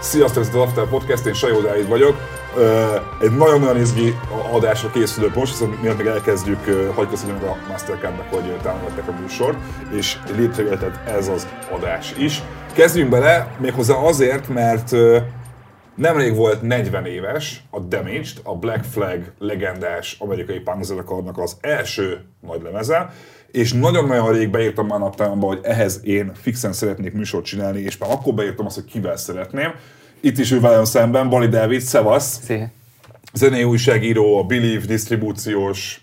Sziasztok, ez az After Podcast, én Sajó Dávid vagyok. Egy nagyon-nagyon izgi adásra készülök most, hiszen miatt még elkezdjük, hagyd köszönjük a Mastercard-nak, hogy támogatták a műsort, és létrejöhetett ez az adás is. Kezdjünk bele, méghozzá azért, mert Nemrég volt 40 éves a Damaged, a Black Flag legendás amerikai punk az első nagy lemeze, és nagyon-nagyon rég beírtam már naptámba, hogy ehhez én fixen szeretnék műsort csinálni, és már akkor beírtam azt, hogy kivel szeretném. Itt is ő velem szemben, Bali David, szevasz! Szia! Zenei újságíró, a Believe disztribúciós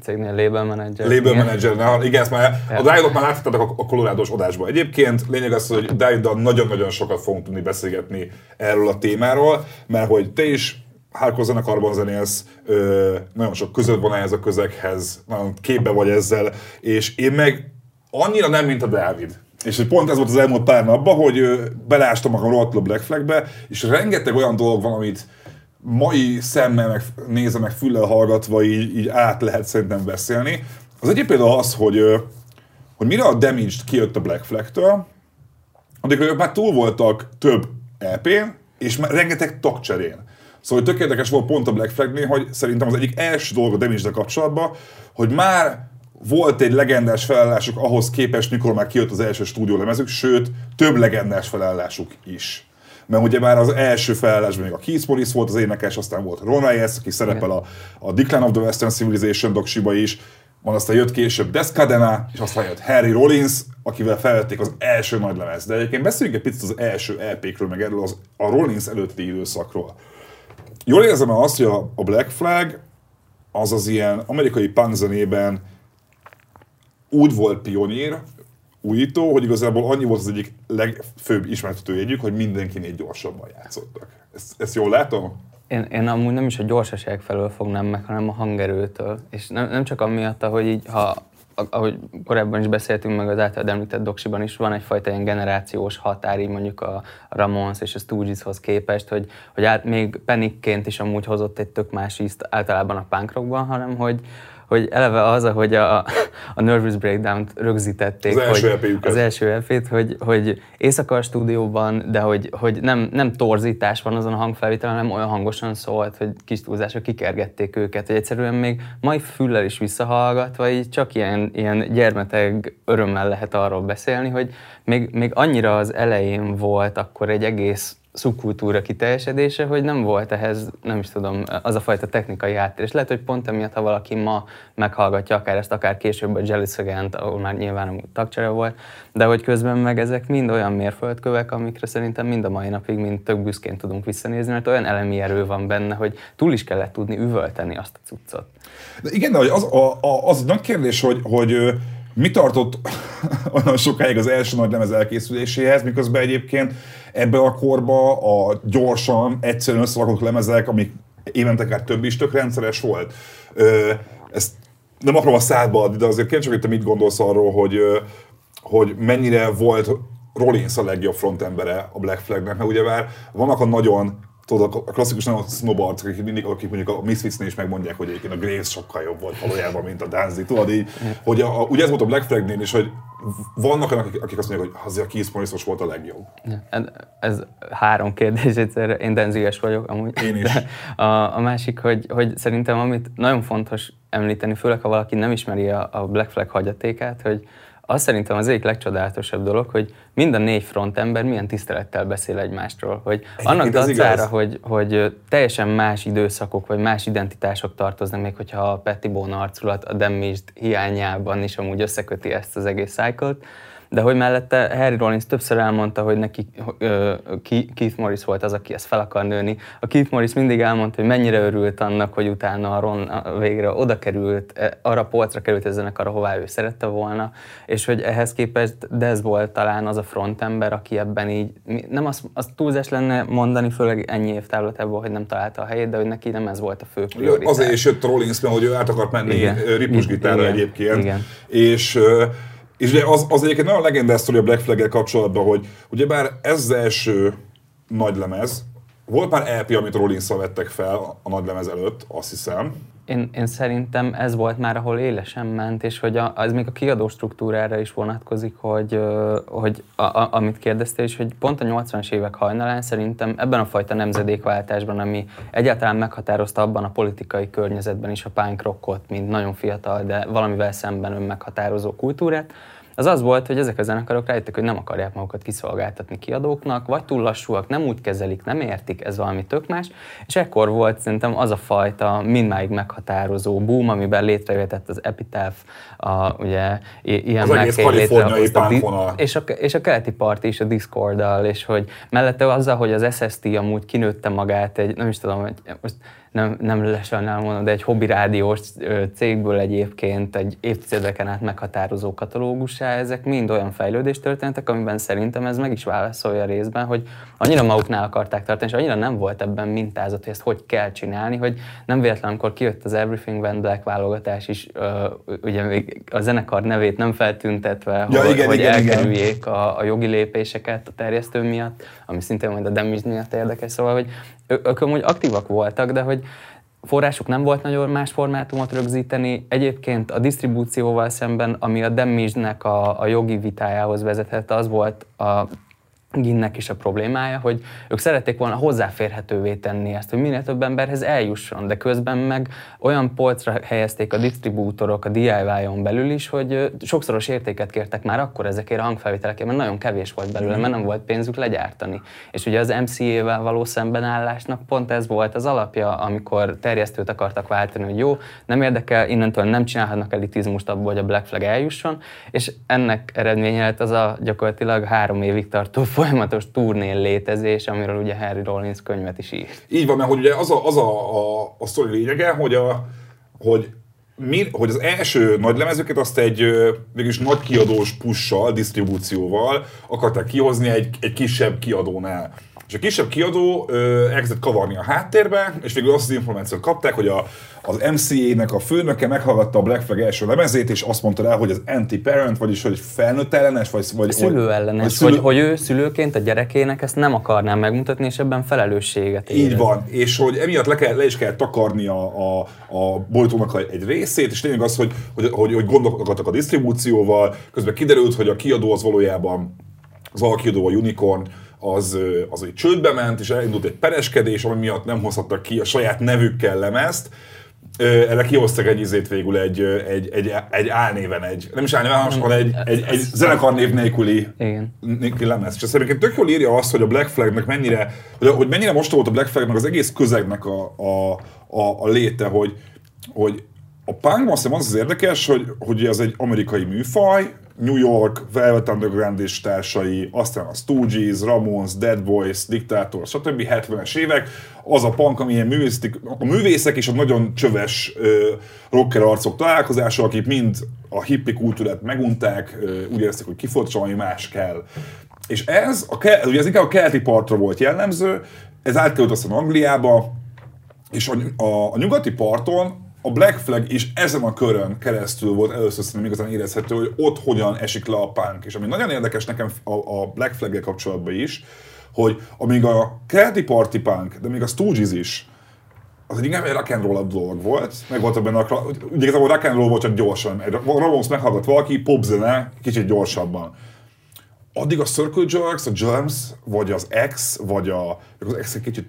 cégnél label manager. Label igen. manager, na, igen, ezt már, a Davidot már láthattatok a, a Colorado-s adásban. Egyébként lényeg az, hogy Daviddal nagyon-nagyon sokat fogunk tudni beszélgetni erről a témáról, mert hogy te is hardcore zenekarban zenélsz, ö, nagyon sok között van ehhez a közeghez, nagyon képbe vagy ezzel, és én meg annyira nem, mint a Dávid. És pont ez volt az elmúlt pár napban, hogy belástam magam a Black Flagbe, és rengeteg olyan dolog van, amit mai szemmel, meg nézve, meg füllel hallgatva így, így át lehet szerintem beszélni. Az egyik például az, hogy, hogy mire a Damaged kijött a Black Flag-től, addigra ők már túl voltak több ep és már rengeteg tagcserén. Szóval tök érdekes volt pont a Black Flag-nél, hogy szerintem az egyik első dolog a damage kapcsolatban, hogy már volt egy legendás felállásuk ahhoz képest, mikor már kijött az első stúdiólemezük, sőt, több legendás felállásuk is mert ugye már az első felállásban még a Keith Morris volt az énekes, aztán volt Ron Reyes, aki szerepel a, a Decline of the Western Civilization doksiba is, van aztán jött később Descadena, és aztán jött Harry Rollins, akivel felvették az első nagy lemez. De egyébként beszéljünk egy picit az első LP-kről, meg erről az, a Rollins előtti időszakról. Jól érzem el azt, hogy a, a Black Flag az az ilyen amerikai punk zenében úgy volt pionír, újító, hogy igazából annyi volt az egyik legfőbb ismertető jegyük, hogy mindenkinél gyorsabban játszottak. Ezt, ezt jól látom? Én, én amúgy nem is a gyorsaság felől fognám meg, hanem a hangerőtől. És nem, nem csak amiatt, hogy így, ha ahogy korábban is beszéltünk, meg az általad említett doksiban is van egyfajta ilyen generációs határ, így mondjuk a Ramones és a Stoogeshoz képest, hogy, hogy át, még penikként is amúgy hozott egy tök más ízt általában a punk rockban, hanem hogy, hogy eleve az, ahogy a, a Nervous Breakdown-t rögzítették, az első hogy, az első ep hogy, hogy éjszaka a stúdióban, de hogy, hogy nem, nem torzítás van azon a hangfelvétel, hanem olyan hangosan szólt, hogy kis túlzásra kikergették őket, hogy egyszerűen még mai füllel is visszahallgatva, így csak ilyen, ilyen gyermeteg örömmel lehet arról beszélni, hogy még, még annyira az elején volt akkor egy egész szubkultúra kiteljesedése, hogy nem volt ehhez, nem is tudom, az a fajta technikai háttér. És lehet, hogy pont emiatt, ha valaki ma meghallgatja akár ezt, akár később a Jealous Again, ahol már nyilván a tagcsere volt, de hogy közben meg ezek mind olyan mérföldkövek, amikre szerintem mind a mai napig mind tök büszkén tudunk visszanézni, mert olyan elemi erő van benne, hogy túl is kellett tudni üvölteni azt a cuccot. De igen, de az, a, a, az nagy kérdés, hogy, hogy mi tartott olyan sokáig az első nagy lemez elkészüléséhez, miközben egyébként ebbe a korba a gyorsan, egyszerűen összerakott lemezek, amik évente akár több is, tök rendszeres volt. Ö, ezt nem akarom a szádba adni, de azért kérdés, hogy te mit gondolsz arról, hogy, hogy mennyire volt Rollins a legjobb frontembere a Black Flagnek, mert ugye már vannak a nagyon tudod, a klasszikus nem a snob arcok, akik mindig, akik mondjuk a Misfitsnél is megmondják, hogy egyébként a Graves sokkal jobb volt valójában, mint a Danzig. Tudod így, hogy a, a, ugye ez volt a Black Flagnél is, hogy vannak akik, akik azt mondják, hogy azért a Keith Morris volt a legjobb. Ez, három kérdés egyszerre. Én Danziges vagyok amúgy. Én is. a, a, másik, hogy, hogy szerintem amit nagyon fontos említeni, főleg ha valaki nem ismeri a, a Black Flag hagyatékát, hogy azt szerintem az egyik legcsodálatosabb dolog, hogy mind a négy frontember milyen tisztelettel beszél egymásról. Hogy annak dacára, hogy, hogy teljesen más időszakok vagy más identitások tartoznak, még hogyha a Pettibone arculat a Damaged hiányában is amúgy összeköti ezt az egész cycle de hogy mellette Harry Rollins többször elmondta, hogy neki Keith Morris volt az, aki ezt fel akar nőni. A Keith Morris mindig elmondta, hogy mennyire örült annak, hogy utána a Ron végre oda került, e, arra polcra került ezen arra, hová ő szerette volna, és hogy ehhez képest Dez volt talán az a frontember, aki ebben így, nem az, az túlzás lenne mondani, főleg ennyi év hogy nem találta a helyét, de hogy neki nem ez volt a fő prioritás. Azért is jött Rollins, mert hogy ő át akart menni ripusgitárra egyébként. Igen. És és ugye az, az egyébként nagyon legendás sztori a Black flag kapcsolatban, hogy ugyebár ez az első nagy lemez, volt már LP, amit rollins vettek fel a nagy lemez előtt, azt hiszem. Én, én szerintem ez volt már, ahol élesen ment, és hogy a, az még a kiadó struktúrára is vonatkozik, hogy, hogy a, a, amit kérdeztél, és hogy pont a 80-as évek hajnalán szerintem ebben a fajta nemzedékváltásban, ami egyáltalán meghatározta abban a politikai környezetben is a punk rockot, mint nagyon fiatal, de valamivel szemben önmeghatározó kultúrát, az az volt, hogy ezek a zenekarok rájöttek, hogy nem akarják magukat kiszolgáltatni kiadóknak, vagy túl lassúak, nem úgy kezelik, nem értik, ez valami tök más, és ekkor volt szerintem az a fajta mindmáig meghatározó boom, amiben létrejöhetett az Epitaph, a, ugye, ilyen az egész a, és, a, és a keleti part is a Discorddal, és hogy mellette azzal, hogy az SST amúgy kinőtte magát egy, nem is tudom, hogy most nem, nem lesajnálom mondom, de egy hobbi rádiós cégből egyébként egy évtizedeken át meghatározó katalógusá, ezek mind olyan fejlődés történtek, amiben szerintem ez meg is válaszolja részben, hogy annyira maguknál akarták tartani, és annyira nem volt ebben mintázat, hogy ezt hogy kell csinálni, hogy nem véletlen, amikor kijött az Everything Went Black válogatás is, ugye még a zenekar nevét nem feltüntetve, ja, hogy, igen, hogy igen, elkerüljék igen. A, a jogi lépéseket a terjesztő miatt, ami szintén majd a Damage miatt érdekes, szóval, hogy ők amúgy aktívak voltak, de hogy forrásuk nem volt nagyon más formátumot rögzíteni. Egyébként a disztribúcióval szemben, ami a Damage-nek a, a jogi vitájához vezetett, az volt a Ginnek is a problémája, hogy ők szerették volna hozzáférhetővé tenni ezt, hogy minél több emberhez eljusson, de közben meg olyan polcra helyezték a disztribútorok a DIY-on belül is, hogy sokszoros értéket kértek már akkor ezekért a hangfelvételekért, mert nagyon kevés volt belőle, mert nem volt pénzük legyártani. És ugye az MCA-vel való szembenállásnak pont ez volt az alapja, amikor terjesztőt akartak váltani, hogy jó, nem érdekel, innentől nem csinálhatnak elitizmust abból, hogy a Black Flag eljusson, és ennek eredménye lett az a gyakorlatilag három évig tartó folyamatos turnén létezés, amiről ugye Harry Rollins könyvet is írt. Így van, mert hogy ugye az a, az a, a, a sztori lényege, hogy, a, hogy mi, hogy az első nagy lemezőket azt egy mégis nagy kiadós pussal, disztribúcióval akarták kihozni egy, egy kisebb kiadónál. És a kisebb kiadó ö, elkezdett kavarni a háttérbe, és végül azt az információt kapták, hogy a, az MCA-nek a főnöke meghallgatta a Black Flag első lemezét, és azt mondta rá, hogy az anti-parent, vagyis hogy felnőtt ellenes, vagy, vagy szülő ellenes, vagy, szülő... hogy, hogy ő szülőként a gyerekének ezt nem akarná megmutatni, és ebben felelősséget érez. Így van, és hogy emiatt le, kell, le is kell takarni a, a, a borítónak egy részét, és tényleg az, hogy, hogy, hogy, hogy gondolkodtak a disztribúcióval, közben kiderült, hogy a kiadó az valójában az alkiadó, a Unicorn, az, az egy csődbe ment, és elindult egy pereskedés, ami miatt nem hozhattak ki a saját nevükkel lemezt, erre kihoztak egy izét végül egy, egy, egy, egy álnéven, egy, nem is álnéven, hanem sokan egy, egy, egy zenekarnév nélküli, nélküli lemez. És szerintem tök jól írja azt, hogy a Black Flagnek mennyire, hogy mennyire most volt a Black Flagnek az egész közegnek a, a, a, a léte, hogy, hogy a punk azt az az érdekes, hogy, hogy ez egy amerikai műfaj, New York, Velvet Underground és társai, aztán a Stooges, Ramones, Dead Boys, Dictator, stb. 70-es évek, az a punk, ami ilyen művészek, a művészek és a nagyon csöves ö, rocker arcok találkozása, akik mind a hippi kultúrát megunták, ö, úgy érezték, hogy kifolt, ami más kell. És ez, a, ugye ez inkább a keleti partra volt jellemző, ez átkerült aztán Angliába, és a, a, a nyugati parton a Black Flag is ezen a körön keresztül volt először szerintem igazán érezhető, hogy ott hogyan esik le a punk. És ami nagyon érdekes nekem a, Black flag kapcsolatban is, hogy amíg a keleti party punk, de még a Stooges is, az inkább egy rock and roll dolog volt, meg volt benne a, ugye igazából rock and roll volt csak gyorsan, egy Ramones meghallgat valaki, popzene, kicsit gyorsabban. Addig a Circle Jerks, a Germs, vagy az X, vagy a, az X egy kicsit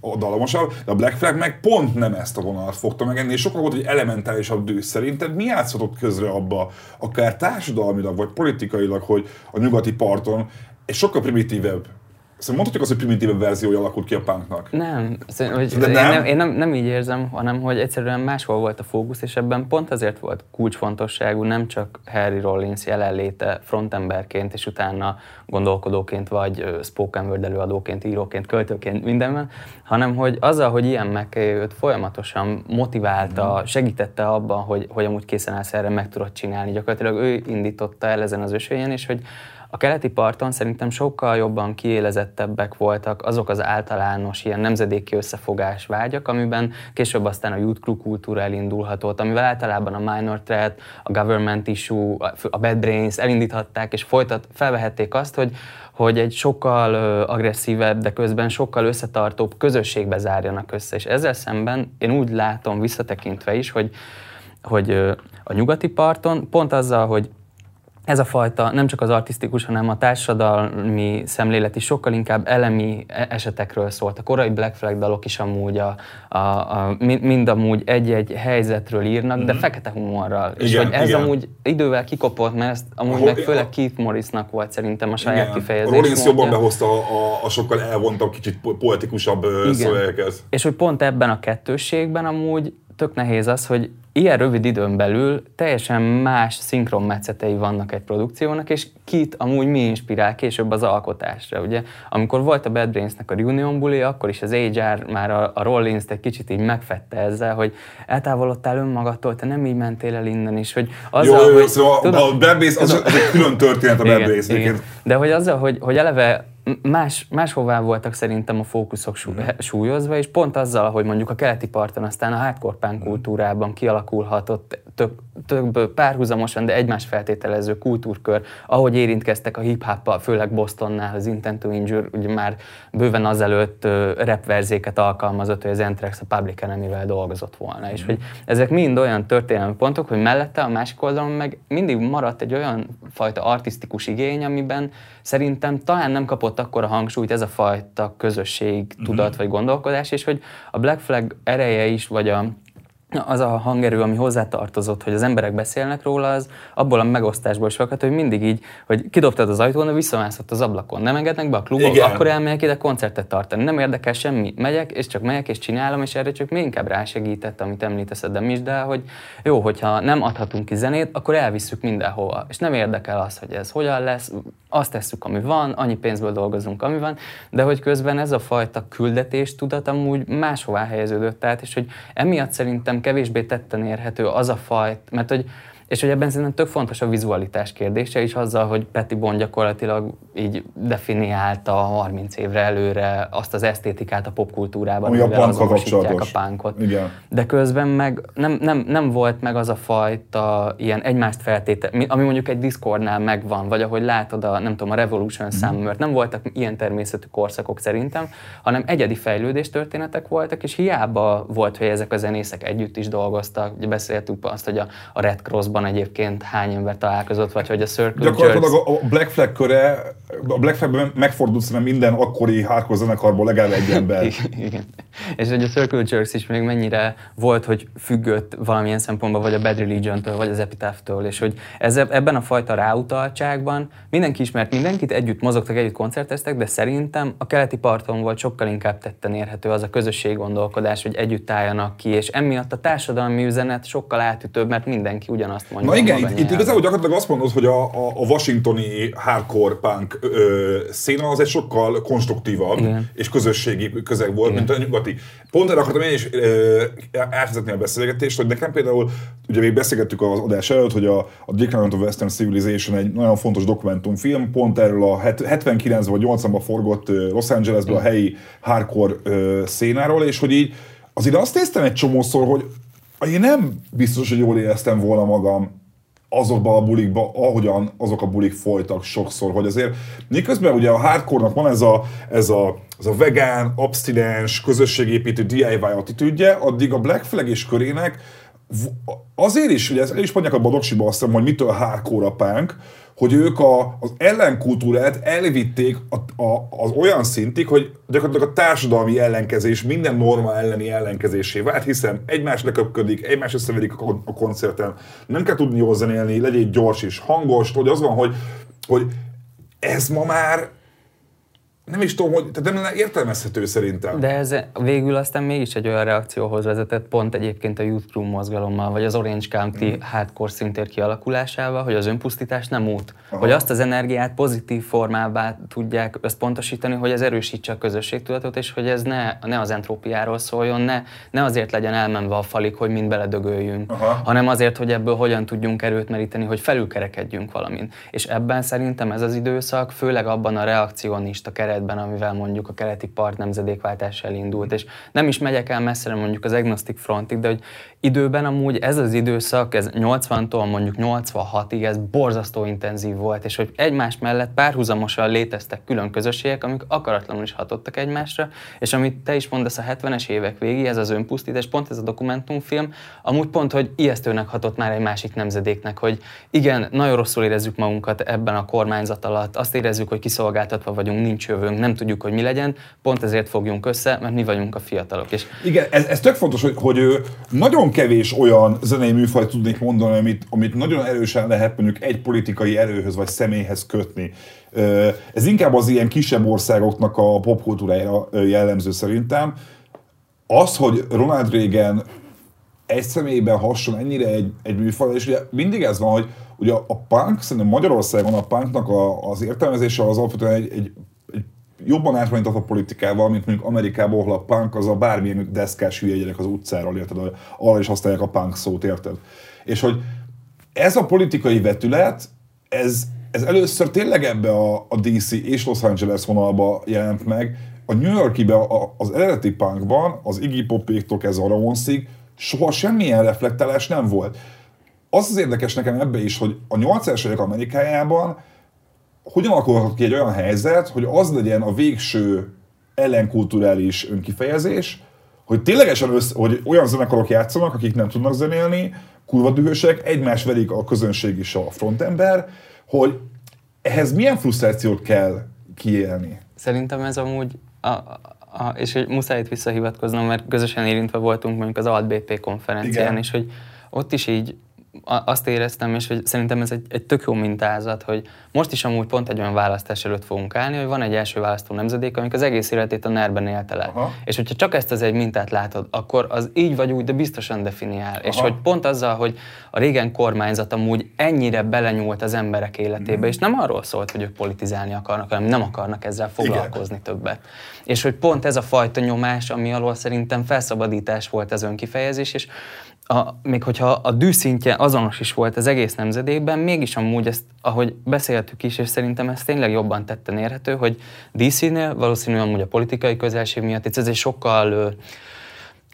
dalomosabb, de a Black Flag meg pont nem ezt a vonalat fogta meg ennél sokkal volt egy elementálisabb dű. Szerinted mi játszhatott közre abba, akár társadalmilag vagy politikailag, hogy a nyugati parton egy sokkal primitívebb Szóval mondhatjuk azt, hogy primitívebb verziója alakult ki a punknak. Nem, hogy De nem? Én, nem, én nem, nem így érzem, hanem hogy egyszerűen máshol volt a fókusz, és ebben pont azért volt kulcsfontosságú nem csak Harry Rollins jelenléte frontemberként, és utána gondolkodóként, vagy spoken word előadóként, íróként, költőként, mindenben, hanem hogy azzal, hogy ilyen McKay őt folyamatosan motiválta, segítette abban, hogy, hogy amúgy készen állsz erre, meg tudod csinálni. Gyakorlatilag ő indította el ezen az ösvényen, és hogy a keleti parton szerintem sokkal jobban kiélezettebbek voltak azok az általános ilyen nemzedéki összefogás vágyak, amiben később aztán a youth crew kultúra elindulhatott, amivel általában a minor threat, a government issue, a bad brains elindíthatták, és folytat, felvehették azt, hogy hogy egy sokkal agresszívebb, de közben sokkal összetartóbb közösségbe zárjanak össze. És ezzel szemben én úgy látom visszatekintve is, hogy, hogy a nyugati parton pont azzal, hogy ez a fajta nem csak az artistikus, hanem a társadalmi szemlélet is sokkal inkább elemi e- esetekről szólt. A korai Black Flag dalok is amúgy a, a, a, mind amúgy egy-egy helyzetről írnak, mm-hmm. de mhm. fekete humorral. Igen, és hogy ez igen. amúgy idővel kikopott, mert ezt amúgy meg főleg Keith Morrisnak volt szerintem a saját igen. kifejezés. Rollins jobban behozta a, a, a sokkal elvontabb, kicsit poetikusabb szövegeket. És hogy pont ebben a kettőségben amúgy tök nehéz az, hogy ilyen rövid időn belül teljesen más szinkronmetszetei vannak egy produkciónak, és kit amúgy mi inspirál később az alkotásra. Ugye, amikor volt a Bad Brains-nek a Reunion Bully, akkor is az HR már a, a Rollins-t egy kicsit így megfette ezzel, hogy eltávolodtál önmagadtól, te nem így mentél el innen is, hogy azzal, jó, jó, hogy, szóval tudom, a Bad Brains, az, az egy külön történet a Bad Brains. De hogy azzal, hogy, hogy eleve más, máshová voltak szerintem a fókuszok mhm. súlyozva, és pont azzal, hogy mondjuk a keleti parton aztán a hardcore punk kultúrában kialakulhatott több, több párhuzamosan, de egymás feltételező kultúrkör, ahogy érintkeztek a hip-hoppal, főleg Bostonnál, az Intent to Injure, ugye már bőven azelőtt repverzéket alkalmazott, hogy az Entrex a Public Enemy-vel dolgozott volna. És mhm. hogy ezek mind olyan történelmi pontok, hogy mellette a másik oldalon meg mindig maradt egy olyan fajta artistikus igény, amiben szerintem talán nem kapott akkor a hangsúlyt ez a fajta közösség, tudat uh-huh. vagy gondolkodás, és hogy a Black Flag ereje is, vagy a az a hangerő, ami hozzátartozott, hogy az emberek beszélnek róla, az abból a megosztásból is fakad, hogy mindig így, hogy kidobtad az ajtón, de visszamászott az ablakon. Nem engednek be a klubok, Igen. akkor elmegyek ide koncertet tartani. Nem érdekel semmi. Megyek, és csak megyek, és csinálom, és erre csak még inkább rásegített, amit említesz de is, de hogy jó, hogyha nem adhatunk ki zenét, akkor elvisszük mindenhova. És nem érdekel az, hogy ez hogyan lesz, azt tesszük, ami van, annyi pénzből dolgozunk, ami van, de hogy közben ez a fajta küldetés tudat amúgy máshová helyeződött át, és hogy emiatt szerintem kevésbé tetten érhető az a fajt, mert hogy és hogy ebben szerintem tök fontos a vizualitás kérdése is azzal, hogy Peti Bond gyakorlatilag így definiálta 30 évre előre azt az esztétikát a popkultúrában, Ami amivel azonosítják a pánkot. Igen. De közben meg nem, nem, nem, volt meg az a fajta ilyen egymást feltétel, ami mondjuk egy Discordnál megvan, vagy ahogy látod a, nem tudom, a Revolution mm. Nem voltak ilyen természetű korszakok szerintem, hanem egyedi fejlődés történetek voltak, és hiába volt, hogy ezek a zenészek együtt is dolgoztak. Ugye beszéltük azt, hogy a, a Red Crossban Flagban egyébként hány ember találkozott, vagy hogy a Circle Gyakorlatilag a Black Flag köre, a Black Flagben megfordult szerintem minden akkori hardcore zenekarból legalább egy ember. Igen. És hogy a Circle Jerks is még mennyire volt, hogy függött valamilyen szempontból, vagy a Bad Religion-től, vagy az Epitaph-től, és hogy ez, ebben a fajta ráutaltságban mindenki ismert mindenkit, együtt mozogtak, együtt koncerteztek, de szerintem a keleti parton volt sokkal inkább tetten érhető az a közösség gondolkodás, hogy együtt álljanak ki, és emiatt a társadalmi üzenet sokkal átütőbb, mert mindenki ugyanazt Na igen, itt, itt igazából gyakorlatilag azt mondod, hogy a, a, a washingtoni hardcore punk ö, széna az egy sokkal konstruktívabb igen. és közösségi közeg volt, igen. mint a nyugati. Pont erre akartam én is átvezetni a beszélgetést, hogy nekem például, ugye még beszélgettük az adás előtt, hogy a, a Decline of Western Civilization egy nagyon fontos dokumentumfilm, pont erről a 79 vagy 80-ban forgott Los Angelesben a helyi hardcore ö, szénáról, és hogy így azért azt néztem egy csomószor, hogy én nem biztos, hogy jól éreztem volna magam azokban a bulikba, ahogyan azok a bulik folytak sokszor, hogy azért miközben ugye a hardcore van ez a, ez a, ez a vegán, abstinens, közösségépítő DIY attitűdje, addig a Black Flag és körének azért is, ugye ez is mondják a Badoksiba azt hiszem, hogy mitől hardcore a punk, hogy ők a, az ellenkultúrát elvitték a, a, az olyan szintig, hogy gyakorlatilag a társadalmi ellenkezés minden norma elleni ellenkezésé vált, hiszen egymás leköpködik, egymás összeverik a, a koncerten, nem kell tudni jól zenélni, legyen gyors és hangos, hogy az van, hogy, hogy ez ma már nem is tudom, hogy, tehát nem lenne értelmezhető szerintem. De ez végül aztán mégis egy olyan reakcióhoz vezetett, pont egyébként a Youth Crew mozgalommal, vagy az Orange County mm. hardcore szintér kialakulásával, hogy az önpusztítás nem út. Aha. Hogy azt az energiát pozitív formává tudják összpontosítani, hogy ez erősítse a közösségtudatot, és hogy ez ne, ne az entrópiáról szóljon, ne, ne azért legyen elmenve a falik, hogy mind beledögöljünk, Aha. hanem azért, hogy ebből hogyan tudjunk erőt meríteni, hogy felülkerekedjünk valamin. És ebben szerintem ez az időszak, főleg abban a reakcionista keret keretben, amivel mondjuk a keleti part nemzedékváltás elindult. És nem is megyek el messzire mondjuk az agnostic frontig, de hogy időben amúgy ez az időszak, ez 80-tól mondjuk 86-ig, ez borzasztó intenzív volt, és hogy egymás mellett párhuzamosan léteztek külön közösségek, amik akaratlanul is hatottak egymásra, és amit te is mondasz a 70-es évek végig, ez az önpusztítás, pont ez a dokumentumfilm, amúgy pont, hogy ijesztőnek hatott már egy másik nemzedéknek, hogy igen, nagyon rosszul érezzük magunkat ebben a kormányzat alatt, azt érezzük, hogy kiszolgáltatva vagyunk, nincs jövőnk, nem tudjuk, hogy mi legyen, pont ezért fogjunk össze, mert mi vagyunk a fiatalok. És igen, ez, ez tök fontos, hogy, hogy nagyon kevés olyan zenei műfajt tudnék mondani, amit, amit nagyon erősen lehet mondjuk egy politikai erőhöz vagy személyhez kötni. Ez inkább az ilyen kisebb országoknak a popkultúrájára jellemző szerintem. Az, hogy Ronald Reagan egy személyben hasonl ennyire egy, egy műfaj, és ugye mindig ez van, hogy ugye a punk, szerintem Magyarországon a punknak a, az értelmezése az alapvetően egy, egy jobban átmányított a politikával, mint mondjuk Amerikában, ahol a punk az a bármilyen deszkás hülye gyerek az utcáról, érted? Arra is használják a punk szót, érted? És hogy ez a politikai vetület, ez, ez először tényleg ebbe a, a DC és Los Angeles vonalba jelent meg. A New Yorkibe, az eredeti punkban, az Iggy Popéktól ez a Ramoncig, soha semmilyen reflektálás nem volt. Az az érdekes nekem ebbe is, hogy a 80-es évek Amerikájában hogyan alakulhat ki egy olyan helyzet, hogy az legyen a végső ellenkulturális önkifejezés, hogy ténylegesen össze, hogy olyan zenekarok játszanak, akik nem tudnak zenélni, kurva dühösek, egymás verik a közönség is a frontember, hogy ehhez milyen frusztrációt kell kiélni? Szerintem ez amúgy, a, a, és hogy muszáj itt visszahivatkoznom, mert közösen érintve voltunk mondjuk az ALT-BP konferencián, Igen. és hogy ott is így azt éreztem, és hogy szerintem ez egy, egy tök jó mintázat, hogy most is amúgy pont egy olyan választás előtt fogunk állni, hogy van egy első választó nemzedék, amik az egész életét a NER-ben élte le. Aha. És hogyha csak ezt az egy mintát látod, akkor az így vagy úgy, de biztosan definiál. Aha. És hogy pont azzal, hogy a régen kormányzat amúgy ennyire belenyúlt az emberek életébe, mm. és nem arról szólt, hogy ők politizálni akarnak, hanem nem akarnak ezzel foglalkozni Igen. többet. És hogy pont ez a fajta nyomás, ami alól szerintem felszabadítás volt az önkifejezés, és a, még hogyha a dűszintje azonos is volt az egész nemzedékben, mégis amúgy ezt, ahogy beszéltük is, és szerintem ez tényleg jobban tetten érhető, hogy DC-nél valószínűleg amúgy a politikai közelség miatt ez egy sokkal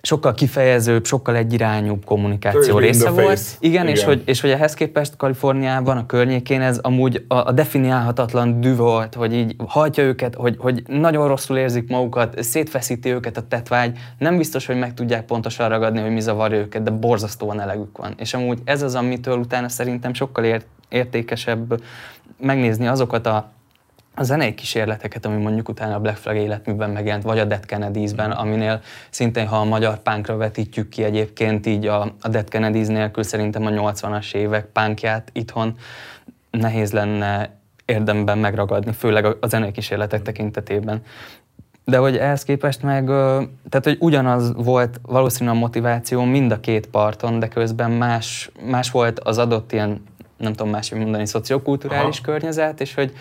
sokkal kifejezőbb, sokkal egyirányúbb kommunikáció része volt. Igen, Igen, És, hogy, és hogy ehhez képest Kaliforniában, a környékén ez amúgy a, a definiálhatatlan dű volt, hogy így hajtja őket, hogy, hogy nagyon rosszul érzik magukat, szétfeszíti őket a tetvágy, nem biztos, hogy meg tudják pontosan ragadni, hogy mi zavarja őket, de borzasztóan elegük van. És amúgy ez az, amitől utána szerintem sokkal ért, értékesebb megnézni azokat a a zenei kísérleteket, ami mondjuk utána a Black Flag életműben megjelent, vagy a Dead Kennedys-ben, aminél szintén, ha a magyar pánkra vetítjük ki egyébként, így a, a Dead Kennedys nélkül szerintem a 80-as évek pánkját itthon nehéz lenne érdemben megragadni, főleg a, a zenei kísérletek tekintetében. De hogy ehhez képest meg, tehát hogy ugyanaz volt valószínűleg a motiváció mind a két parton, de közben más, más volt az adott ilyen nem tudom máshogy mondani, szociokulturális Aha. környezet, és hogy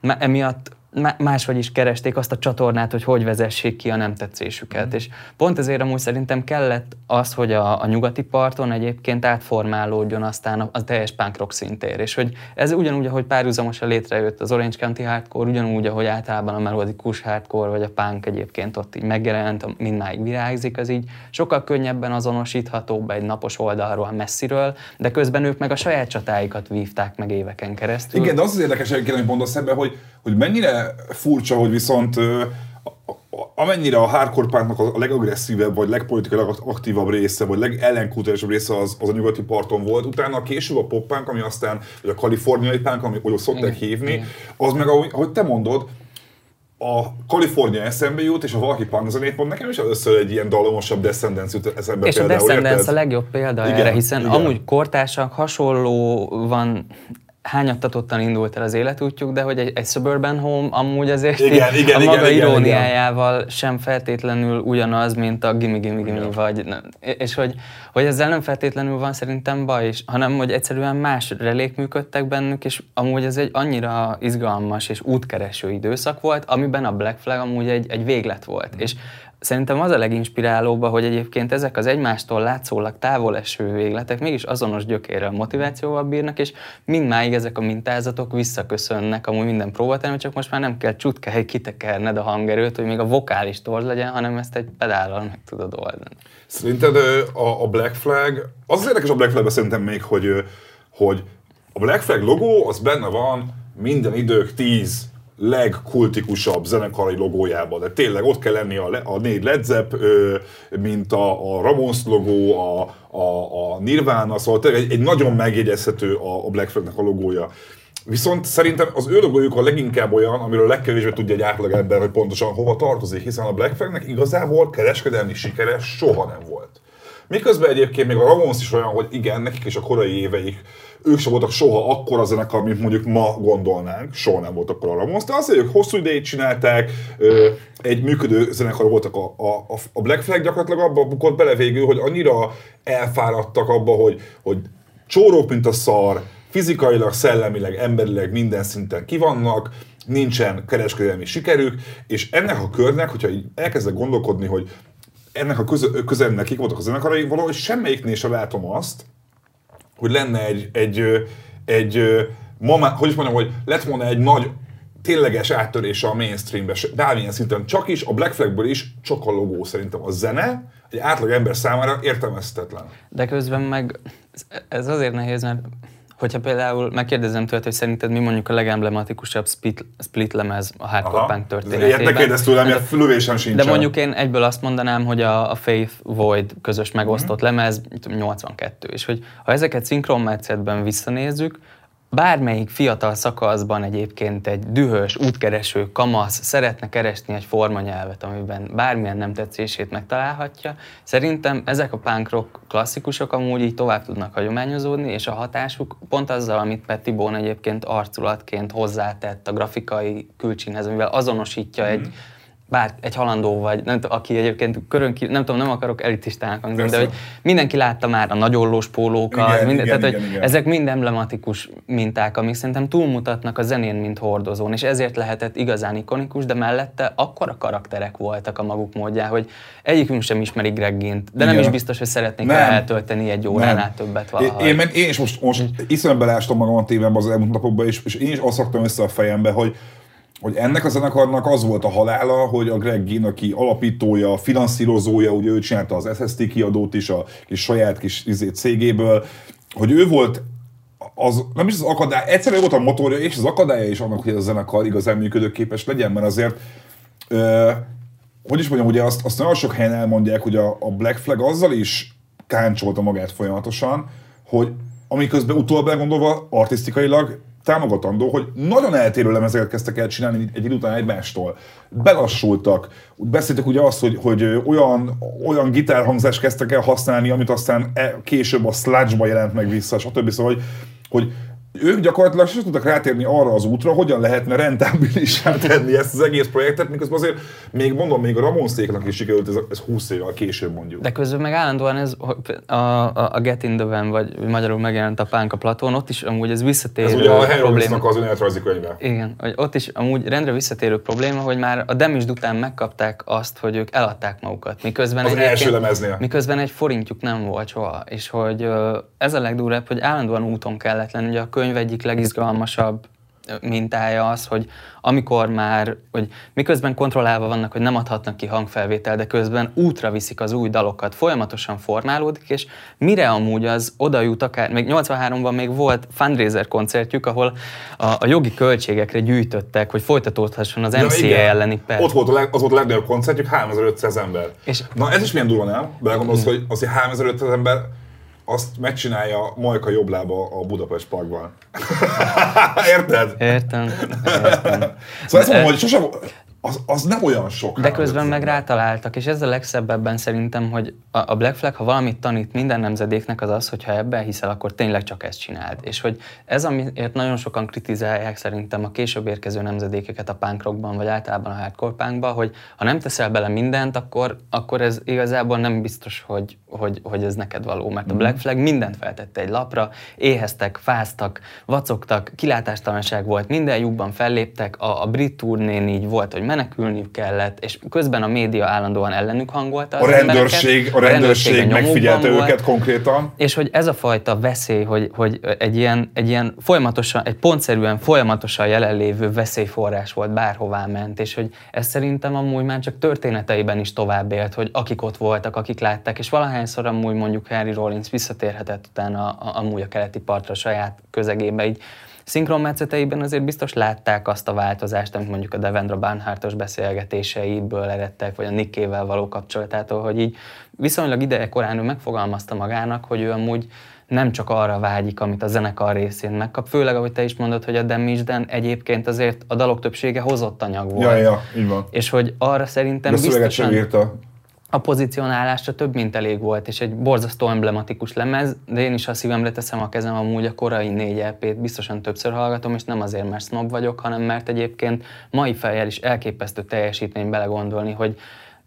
emiatt máshogy is keresték azt a csatornát, hogy hogy vezessék ki a nem tetszésüket. Mm. És pont ezért amúgy szerintem kellett az, hogy a, a nyugati parton egyébként átformálódjon aztán a, a teljes punk rock szintér. És hogy ez ugyanúgy, ahogy párhuzamosan létrejött az Orange County Hardcore, ugyanúgy, ahogy általában a melodikus hardcore vagy a punk egyébként ott így megjelent, mindmáig virágzik, az így sokkal könnyebben azonosítható egy napos oldalról messziről, de közben ők meg a saját csatáikat vívták meg éveken keresztül. Igen, de az az érdekes egyébként, hogy mondasz ebben, hogy, hogy mennyire furcsa, hogy viszont amennyire a hardcore punknak a legagresszívebb, vagy legpolitikailag aktívabb része, vagy legellenkultúrásabb része az, az a nyugati parton volt, utána később a pop punk, ami aztán, vagy a kaliforniai punk, ami úgy szokták hívni, az meg, ahogy, ahogy te mondod, a Kalifornia eszembe jut, és a valaki punk zenét mond, nekem is először egy ilyen dalomosabb Descendants jut eszembe És például, a Descendants érted? a legjobb példa igen, erre, hiszen igen. amúgy kortársak hasonló van hányattatottan indult el az életútjuk, de hogy egy, egy Suburban Home amúgy azért igen, igen, a maga igen, iróniájával igen. sem feltétlenül ugyanaz, mint a Gimme Gimme Gimme, vagy, és hogy, hogy ezzel nem feltétlenül van szerintem baj, és, hanem hogy egyszerűen más relék működtek bennük, és amúgy ez egy annyira izgalmas és útkereső időszak volt, amiben a Black Flag amúgy egy, egy véglet volt. Mm. És Szerintem az a leginspirálóbb, hogy egyébként ezek az egymástól látszólag távol eső végletek mégis azonos gyökérrel, motivációval bírnak, és mindmáig ezek a mintázatok visszaköszönnek amúgy minden próbaterem, csak most már nem kell csutkáig kitekerned a hangerőt, hogy még a vokális torz legyen, hanem ezt egy pedállal meg tudod oldani. Szerinted a, Black Flag, az, az érdekes a Black Flag szerintem még, hogy, hogy a Black Flag logó az benne van minden idők tíz legkultikusabb zenekari logójában, de tényleg ott kell lenni a, a négy Led mint a, a Ramones logó, a, a, a Nirvana, szóval tényleg egy, egy nagyon megjegyezhető a, a Black Flagnek a logója. Viszont szerintem az ő logójuk a leginkább olyan, amiről legkevésbé tudja egy átlag ember, hogy pontosan hova tartozik, hiszen a Black Flagnek igazából kereskedelmi sikeres soha nem volt. Miközben egyébként még a Ramones is olyan, hogy igen, nekik is a korai éveik, ők sem voltak soha akkora a zenekar, mint mondjuk ma gondolnánk, soha nem voltak akkora a Ramones, de azért ők hosszú ideig csinálták, egy működő zenekar voltak a, a, a Black Flag gyakorlatilag abba bukott bele végül, hogy annyira elfáradtak abba, hogy, hogy csórók, mint a szar, fizikailag, szellemileg, emberileg minden szinten kivannak, nincsen kereskedelmi sikerük, és ennek a körnek, hogyha így elkezdek gondolkodni, hogy ennek a közel, közelnek kik voltak a zenekarai, valahogy semmelyiknél sem látom azt, hogy lenne egy, egy, egy, ma hogy is mondjam, hogy lett volna egy nagy tényleges áttörése a mainstreambe, bármilyen szinten, csak is, a Black Flagből is csak a logó szerintem. A zene egy átlag ember számára értelmezhetetlen. De közben meg ez azért nehéz, mert Hogyha például megkérdezem tőled, hogy szerinted mi mondjuk a legemblematikusabb split, split lemez a hardcore punk történetében. Ilyet ne kérdezz tőlem, mert fülövésem sincs. De mondjuk én egyből azt mondanám, hogy a, a Faith Void közös megosztott mm-hmm. lemez 82. És hogy ha ezeket szinkronmetszetben visszanézzük, bármelyik fiatal szakaszban egyébként egy dühös, útkereső kamasz szeretne keresni egy formanyelvet, amiben bármilyen nem tetszését megtalálhatja, szerintem ezek a punk rock klasszikusok amúgy így tovább tudnak hagyományozódni, és a hatásuk pont azzal, amit Petty Bone egyébként arculatként hozzátett a grafikai külcsínhez, amivel azonosítja mm. egy bár egy halandó vagy, nem tudom, aki egyébként körön, nem tudom, nem akarok elitistának hangzni, de hogy mindenki látta már a nagyollós pólókat, igen, minden, igen, tehát igen, hogy igen. ezek mind emblematikus minták, amik szerintem túlmutatnak a zenén, mint hordozón, és ezért lehetett igazán ikonikus, de mellette akkora karakterek voltak a maguk módján, hogy egyikünk sem ismeri Greggint, de igen. nem is biztos, hogy szeretnék nem. eltölteni egy óránál többet valahogy. Én, én, én is most, most iszonyat belástam magam a tévembe az elmúlt napokban, és, és én is azt raktam össze a fejembe, hogy hogy ennek a zenekarnak az volt a halála, hogy a Greg Ginn, aki alapítója, finanszírozója, ugye ő csinálta az SST kiadót is a kis saját kis izé, cégéből, hogy ő volt az, nem is az akadály, egyszerűen volt a motorja és az akadálya is annak, hogy ez a zenekar igazán működőképes legyen, mert azért ö, hogy is mondjam, ugye azt, azt nagyon sok helyen elmondják, hogy a, a Black Flag azzal is káncsolta magát folyamatosan, hogy amiközben utóbb elgondolva artisztikailag támogatandó, hogy nagyon eltérő lemezeket kezdtek el csinálni egy idő után egymástól. Belassultak. Beszéltek ugye azt, hogy, hogy olyan, olyan gitárhangzást kezdtek el használni, amit aztán e, később a sludge-ba jelent meg vissza, stb. Szóval, hogy, hogy ők gyakorlatilag sem tudtak rátérni arra az útra, hogyan lehetne rentábilisá tenni ezt az egész projektet, miközben azért még mondom, még a Ramonszéknak is sikerült ez, ez 20 évvel később mondjuk. De közben meg állandóan ez a, a, a Get in the Van, vagy magyarul megjelent a Pánka Platón, ott is amúgy ez visszatérő Ez ugye a probléma. az önéletrajzi könyve. Igen, hogy ott is amúgy rendre visszatérő probléma, hogy már a Demis után megkapták azt, hogy ők eladták magukat, miközben, az első lemeznél. miközben egy forintjuk nem volt soha, és hogy ez a legdurvább, hogy állandóan úton kellett lenni, ugye a könyv egyik legizgalmasabb mintája az, hogy amikor már, hogy miközben kontrollálva vannak, hogy nem adhatnak ki hangfelvétel, de közben útra viszik az új dalokat, folyamatosan formálódik, és mire amúgy az oda jut akár, még 83-ban még volt fundraiser koncertjük, ahol a, a jogi költségekre gyűjtöttek, hogy folytatódhasson az ja, MCA igen. elleni per. Ott volt az a legnagyobb koncertjük, 3500 ember. És Na ez is milyen durva, nem? Belegondolsz, hogy azért 3500 ember azt megcsinálja Majka jobblába a Budapest Parkban. Érted? Értem. Értem. Szóval ezt mondom, hogy sosem, az, az nem olyan sok. De közben meg rátaláltak, és ez a legszebb ebben szerintem, hogy a Black Flag, ha valamit tanít minden nemzedéknek, az az, hogy ha ebben hiszel, akkor tényleg csak ezt csináld. És hogy ez, amiért nagyon sokan kritizálják szerintem a később érkező nemzedékeket a punk rockban, vagy általában a hardcore punkban, hogy ha nem teszel bele mindent, akkor, akkor ez igazából nem biztos, hogy, hogy, hogy ez neked való. Mert a mhm. Black Flag mindent feltette egy lapra, éheztek, fáztak, vacogtak, kilátástalanság volt, minden lyukban felléptek, a, a brit turnén így volt, hogy menekülniük kellett, és közben a média állandóan ellenük hangolta a rendőrség, a rendőrség, rendőrség megfigyelte őket volt, konkrétan. És hogy ez a fajta veszély, hogy, hogy egy, ilyen, egy ilyen folyamatosan, egy pontszerűen folyamatosan jelenlévő veszélyforrás volt, bárhová ment, és hogy ez szerintem amúgy már csak történeteiben is tovább élt, hogy akik ott voltak, akik látták, és valahányszor amúgy mondjuk Harry Rollins visszatérhetett utána amúgy a keleti partra a saját közegébe, így szinkronmetszeteiben azért biztos látták azt a változást, amit mondjuk a Devendra Banhartos beszélgetéseiből eredtek, vagy a Nikkével való kapcsolatától, hogy így viszonylag ideje korán ő megfogalmazta magának, hogy ő amúgy nem csak arra vágyik, amit a zenekar részén megkap, főleg ahogy te is mondod, hogy a Demisden egyébként azért a dalok többsége hozott anyag volt. Ja, ja, így van. És hogy arra szerintem De biztosan... írta a pozícionálásra több mint elég volt, és egy borzasztó emblematikus lemez, de én is a szívemre teszem a kezem, amúgy a korai négy lp biztosan többször hallgatom, és nem azért, mert snob vagyok, hanem mert egyébként mai fejjel is elképesztő teljesítmény belegondolni, hogy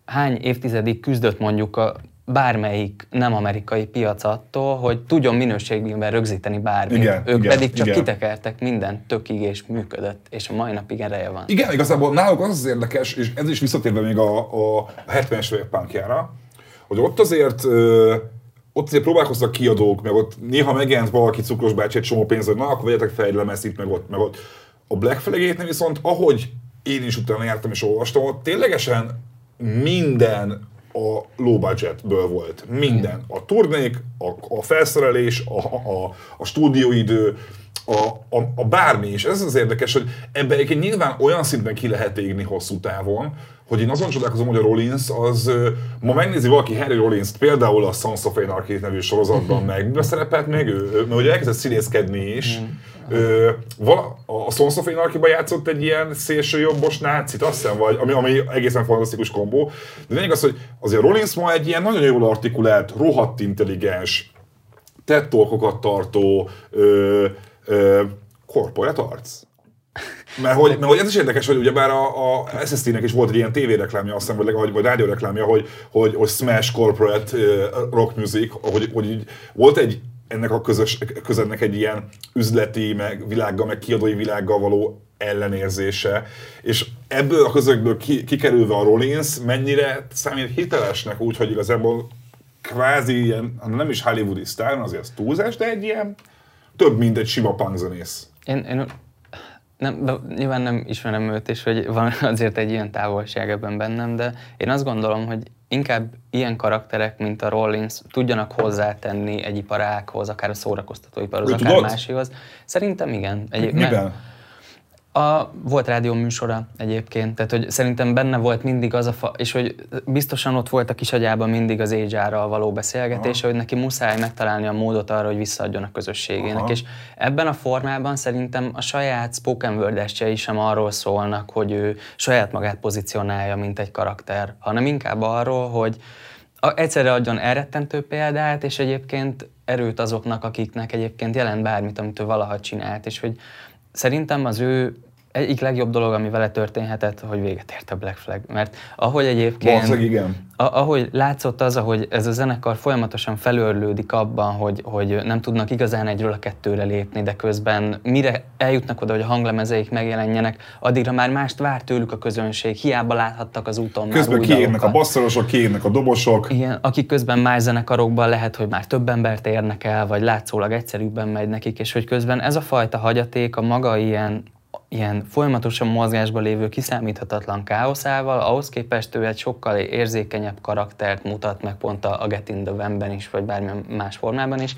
hány évtizedig küzdött mondjuk a bármelyik nem amerikai piac attól, hogy tudjon minőségben rögzíteni bármit. Igen, ők igen, pedig csak igen. kitekertek minden tökig és működött, és a mai napig ereje van. Igen, igazából náluk az az érdekes, és ez is visszatérve még a, a 70-es évek punkjára, hogy ott azért ott azért próbálkoztak kiadók, meg ott néha megjelent valaki cukros bácsi egy csomó pénz, hogy na, akkor vegyetek fel egy lemez itt, meg ott, meg ott. A Black flag viszont, ahogy én is utána jártam és olvastam, ott ténylegesen minden a low budgetből volt. Minden. A turnék, a, a felszerelés, a, a, a stúdióidő, a, a, a bármi is. Ez az érdekes, hogy ebbe egyébként nyilván olyan szinten ki lehet égni hosszú távon, hogy én azon csodálkozom, hogy a Rollins az, ma megnézi valaki Harry rollins például a Sons of Anarchy nevű sorozatban meg, miben szerepelt még ő? Mert ugye elkezdett színészkedni is. Mm. Ö, vala, a Sons of anarchy játszott egy ilyen szélső jobbos nácit, azt hiszem, vagy, ami, ami egészen fantasztikus kombó. De lényeg az, hogy azért Rollins ma egy ilyen nagyon jól artikulált, rohadt intelligens, tettolkokat tartó, ö, ö, corporate arc. Mert hogy, mert hogy ez is érdekes, hogy ugyebár a, a SST-nek is volt egy ilyen tévéreklámja, azt hiszem, vagy, vagy rádióreklámja, hogy, hogy, hogy Smash Corporate Rock Music, hogy, hogy így volt egy ennek a közös, közönnek egy ilyen üzleti, meg világgal, meg kiadói világgal való ellenérzése, és ebből a közökből ki, kikerülve a Rollins mennyire számít hitelesnek úgy, hogy igazából kvázi ilyen, nem is hollywoodi sztár, azért az túlzás, de egy ilyen több, mint egy sima punkzenész. Én, én nem, de nyilván nem ismerem őt, és hogy van azért egy ilyen távolság ebben bennem, de én azt gondolom, hogy inkább ilyen karakterek, mint a Rollins tudjanak hozzátenni egy iparághoz, akár a szórakoztatóiparhoz, akár másihoz. Szerintem igen. Egyéb, Miben? A, volt rádió műsora egyébként, tehát hogy szerintem benne volt mindig az a fa, és hogy biztosan ott volt a kisagyában mindig az age való beszélgetés, Aha. hogy neki muszáj megtalálni a módot arra, hogy visszaadjon a közösségének. Aha. És ebben a formában szerintem a saját spoken word is sem arról szólnak, hogy ő saját magát pozícionálja, mint egy karakter, hanem inkább arról, hogy egyszerre adjon elrettentő példát, és egyébként erőt azoknak, akiknek egyébként jelent bármit, amit ő valaha csinált, és hogy szerintem az ő egyik legjobb dolog, ami vele történhetett, hogy véget ért a Black Flag. Mert ahogy egyébként... Valószínűleg igen. Ahogy látszott az, ahogy ez a zenekar folyamatosan felőrlődik abban, hogy, hogy nem tudnak igazán egyről a kettőre lépni, de közben mire eljutnak oda, hogy a hanglemezeik megjelenjenek, addigra már mást vár tőlük a közönség, hiába láthattak az úton Közben kiérnek a basszorosok, kiérnek a dobosok. Igen, akik közben más zenekarokban lehet, hogy már több embert érnek el, vagy látszólag egyszerűbben megy nekik, és hogy közben ez a fajta hagyaték a maga ilyen ilyen folyamatosan mozgásban lévő kiszámíthatatlan káoszával, ahhoz képest ő egy sokkal érzékenyebb karaktert mutat meg pont a Get in the is, vagy bármilyen más formában is.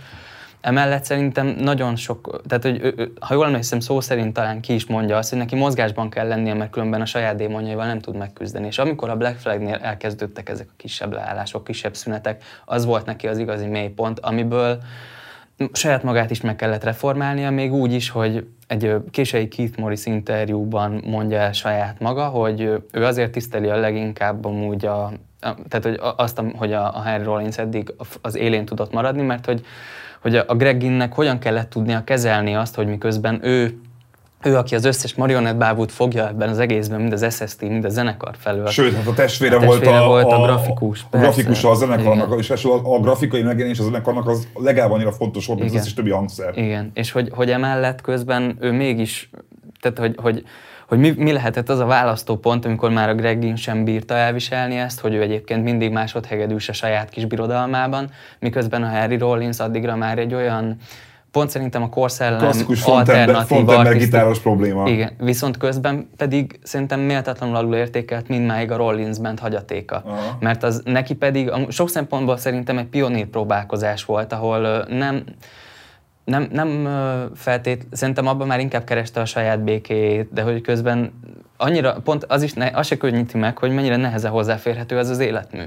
Emellett szerintem nagyon sok, tehát hogy ha jól emlékszem, szó szerint talán ki is mondja azt, hogy neki mozgásban kell lennie, mert különben a saját démonjaival nem tud megküzdeni. És amikor a Black Flagnél elkezdődtek ezek a kisebb leállások, kisebb szünetek, az volt neki az igazi mélypont, amiből saját magát is meg kellett reformálnia, még úgy is, hogy egy késői Keith Morris interjúban mondja el saját maga, hogy ő azért tiszteli a leginkább amúgy a, tehát hogy azt, hogy a, a Harry Rollins eddig az élén tudott maradni, mert hogy, hogy a Greg Ginnek hogyan kellett tudnia kezelni azt, hogy miközben ő ő, aki az összes marionettbábút fogja ebben az egészben, mind az SST, mind a zenekar felől. Sőt, hát a testvére, a testvére volt, a, volt a, a grafikus. A, grafikus a zenekarnak, Igen. és a, a grafikai megjelenés a zenekarnak az legalább annyira fontos volt, mint az összes többi hangszer. Igen, és hogy, hogy emellett közben ő mégis, tehát hogy, hogy hogy mi, mi lehetett az a választópont, amikor már a Greggin sem bírta elviselni ezt, hogy ő egyébként mindig másodhegedűs a saját kis birodalmában, miközben a Harry Rollins addigra már egy olyan pont szerintem a korszellem Klasszikus alternatív gitáros probléma. Igen, viszont közben pedig szerintem méltatlanul alul értékelt mindmáig a Rollins Band hagyatéka. Aha. Mert az neki pedig sok szempontból szerintem egy pionír próbálkozás volt, ahol nem nem, nem feltét, szerintem abban már inkább kereste a saját békéjét, de hogy közben annyira, pont az is, ne, az se könnyíti meg, hogy mennyire nehezen hozzáférhető ez az életmű.